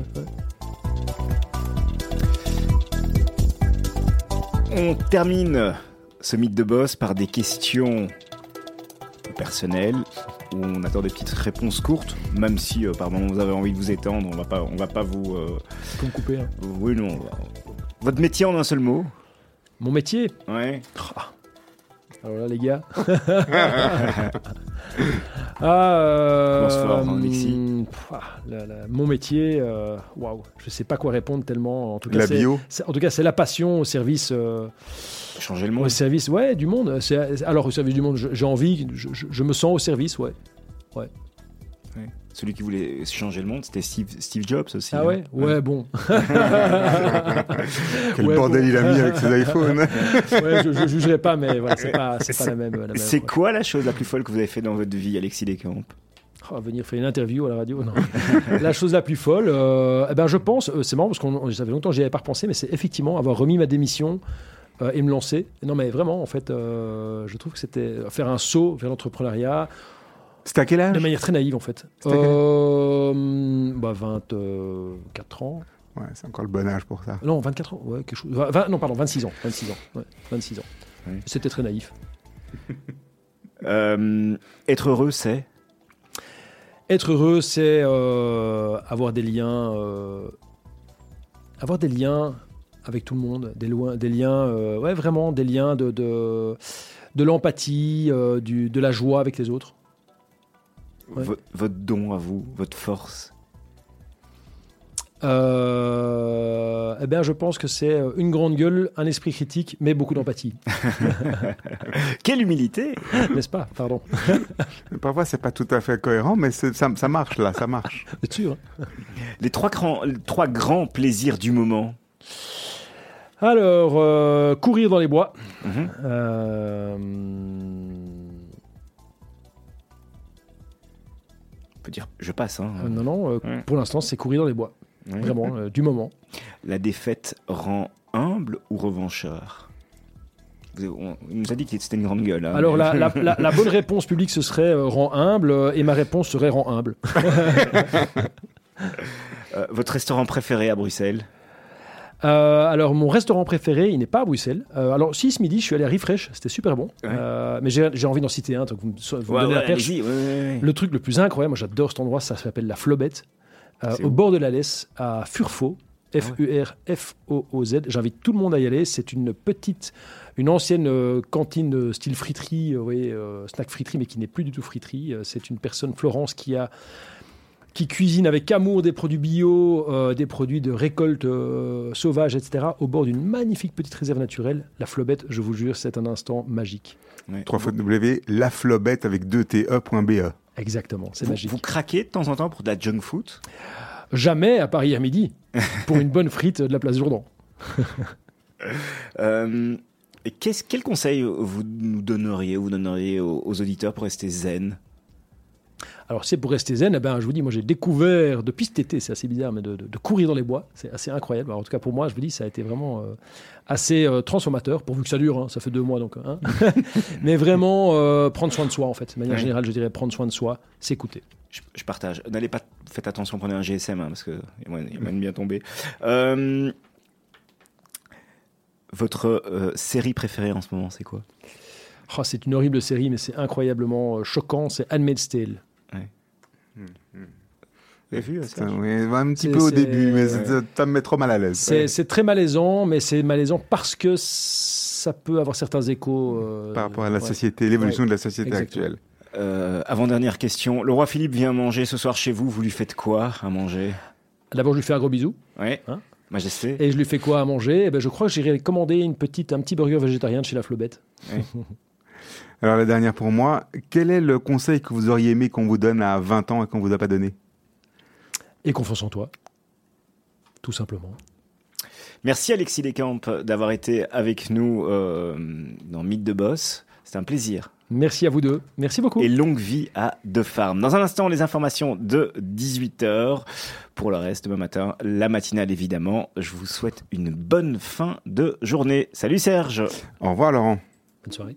On termine ce mythe de boss par des questions personnelles où on attend des petites réponses courtes, même si euh, par moment vous avez envie de vous étendre, on va pas, on va pas vous. euh, me couper. hein. oui, non. va- Votre métier en un seul mot Mon métier, Ouais. Alors là, les gars. *laughs* ah, euh, Commence fort, hein, Alexis. pff, ah, la- la- mon métier, euh, waouh, je sais pas quoi répondre tellement. En tout cas, La bio. En tout cas, c'est la passion au service, euh, Changer le au monde. service, ouais, du monde. C'est- Alors au service du monde, j'ai envie, je, je- je me sens au service, ouais. Ouais. Celui qui voulait changer le monde, c'était Steve, Steve Jobs aussi. Ah hein. ouais, ouais, bon. *laughs* Quel Ouais, bordel bon. il a mis avec ses *laughs* iPhones. ouais, je, je jugerai pas, mais voilà, c'est pas, c'est pas la même. la même, C'est quoi. quoi la chose la plus folle que vous avez fait dans votre vie, Alexis Descamps Oh, venir faire une interview à la radio, non. *laughs* la chose la plus folle, euh, eh ben, je pense, euh, c'est marrant parce qu'on ça fait longtemps que j'y avais pas repensé, mais c'est effectivement avoir remis ma démission euh, et me lancer. Non, mais vraiment, en fait, euh, je trouve que c'était faire un saut vers l'entrepreneuriat C'était à quel âge de manière très naïve, en fait. Euh, bah, 24 ans. Ouais, c'est encore le bon âge pour ça. Non, 24 ans, ouais, quelque chose. Vingt- vingt- non, pardon, 26 ans. 26 ans. ouais, 26 ans. C'était très naïf. *laughs* Euh, Être heureux, c'est? Être heureux, c'est euh, avoir des liens, euh, avoir des liens avec tout le monde, des, loin, des liens, euh, ouais, vraiment des liens de, de, de l'empathie, euh, du- de la joie avec les autres. Ouais. votre don à vous, votre force. Euh, eh bien, je pense que c'est une grande gueule, un esprit critique, mais beaucoup d'empathie, *laughs* *laughs* Quelle humilité *laughs* n'est-ce pas? Pardon. Parfois, c'est pas tout à fait cohérent, mais ça, ça marche là, ça marche. Vous êtes sûr hein Les trois grands, les trois grands plaisirs du moment. Alors, euh, courir dans les bois. Mhm. Euh, On peut dire, je passe. Hein. euh, non, non, euh, Ouais. pour l'instant, c'est courir dans les bois. Ouais. Vraiment, euh, du moment. *laughs* La défaite rend humble ou revancheur Vous- on, Il nous a dit que c'était une grande gueule. hein, Alors, mais- la, la- *laughs* la- la bonne réponse publique, ce serait euh, rend humble, euh, et ma réponse serait rend humble. *laughs* Euh, votre restaurant préféré à Bruxelles? Euh, alors, mon restaurant préféré, il n'est pas à Bruxelles. Euh, alors, si, ce midi, je suis allé à Refresh, c'était super bon. Ouais. Euh, mais j'ai envie d'en citer un, vous me, vous me donnez ouais, la perche. Le truc le plus incroyable, moi j'adore cet endroit, ça s'appelle la Flobette, au où bord de la Lesse, à Furfo, Ah F-U-R-F-O-O-Z. J'invite tout le monde à y aller. C'est une petite, une ancienne euh, cantine euh, style friterie, euh, oui, snack friterie, mais qui n'est plus du tout friterie. C'est une personne, Florence, qui a qui cuisine avec amour des produits bio, euh, des produits de récolte euh, sauvage, etc., au bord d'une magnifique petite réserve naturelle. La Flobette, je vous jure, c'est un instant magique. Ouais. Trois fois W, laflobette avec 2 te.be. Exactement, c'est magique. vous craquez de temps en temps pour de la junk food? Jamais à Paris à midi pour une bonne frite de la place Jourdan. *laughs* Euh, quel conseil vous nous donneriez, vous donneriez aux, aux auditeurs pour rester zen? Alors, c'est pour rester zen, eh ben, je vous dis, moi j'ai découvert depuis cet été, c'est assez bizarre, mais de, de- de courir dans les bois, c'est assez incroyable. Alors, en tout cas, pour moi, je vous dis, ça a été vraiment euh, assez euh, transformateur, pourvu que ça dure, hein, ça fait deux mois donc. hein. *laughs* mais vraiment, euh, prendre soin de soi, en fait. De manière générale, je dirais prendre soin de soi, s'écouter. je, je partage. N'allez pas, faites attention, prenez un GSM hein, parce que il y a moyen il y a moyen de bien tomber. Votre série préférée en ce moment, c'est quoi? Oh, c'est une horrible série, mais c'est incroyablement choquant. C'est Handmaid's Tale. Vu ça Ça, oui, un petit C'est- peu au début, mais ça, me met trop mal à l'aise. C'est très malaisant, mais c'est malaisant parce que ça peut avoir certains échos. euh, Par rapport à la ouais. société, l'évolution Ouais, de la société exactement. actuelle. Euh, Avant-dernière question. Le roi Philippe vient manger ce soir chez vous. Vous lui faites quoi à manger? D'abord, je lui fais un gros bisou. Oui. Hein? Majesté. Et je lui fais quoi à manger? Eh ben, Je crois que j'irai commander une petite, un petit burger végétarien de chez La Flobette. *laughs* Alors la dernière pour moi, quel est le conseil que vous auriez aimé qu'on vous donne à 20 ans et qu'on vous a pas donné? Et confiance en toi. Tout simplement. Merci Alexis Descamps d'avoir été avec nous euh, dans Mythe de Boss. C'était un plaisir. Merci à vous deux. Merci beaucoup. Et longue vie à De Farm. Dans un instant, les informations de 18h. Pour le reste, demain matin, la matinale évidemment. Je vous souhaite une bonne fin de journée. Salut Serge. Au revoir Laurent. Bonne soirée.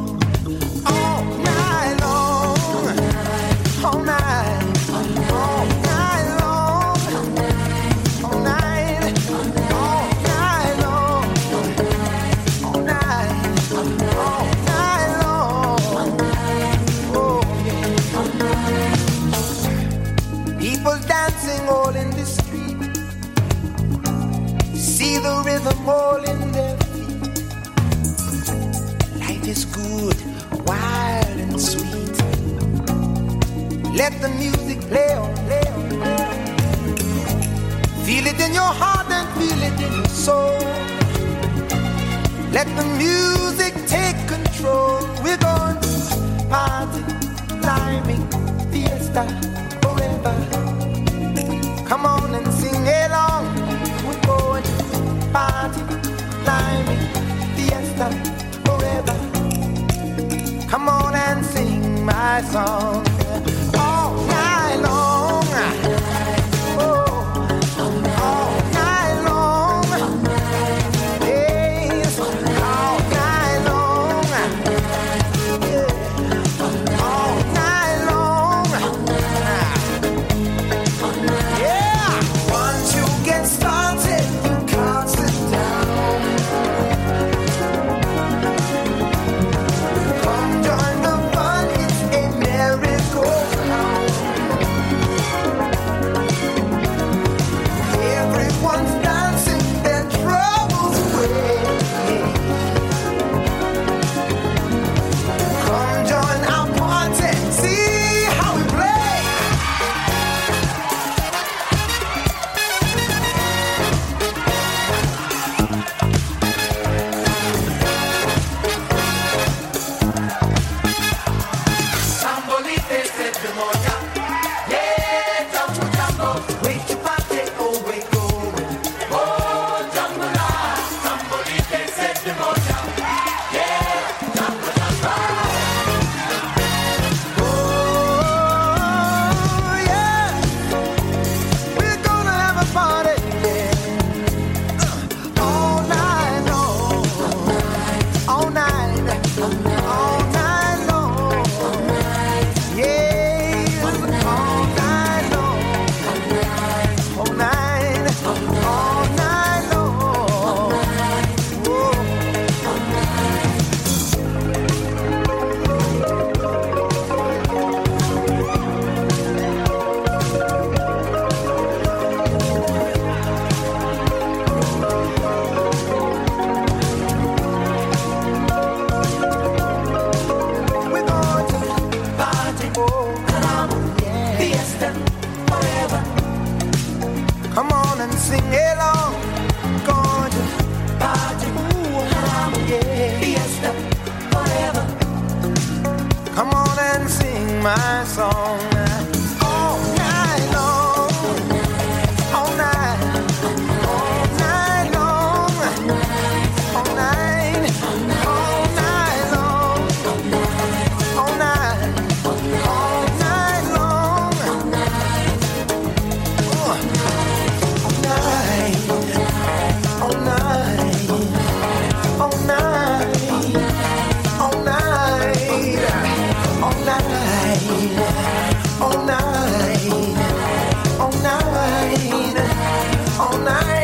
more time.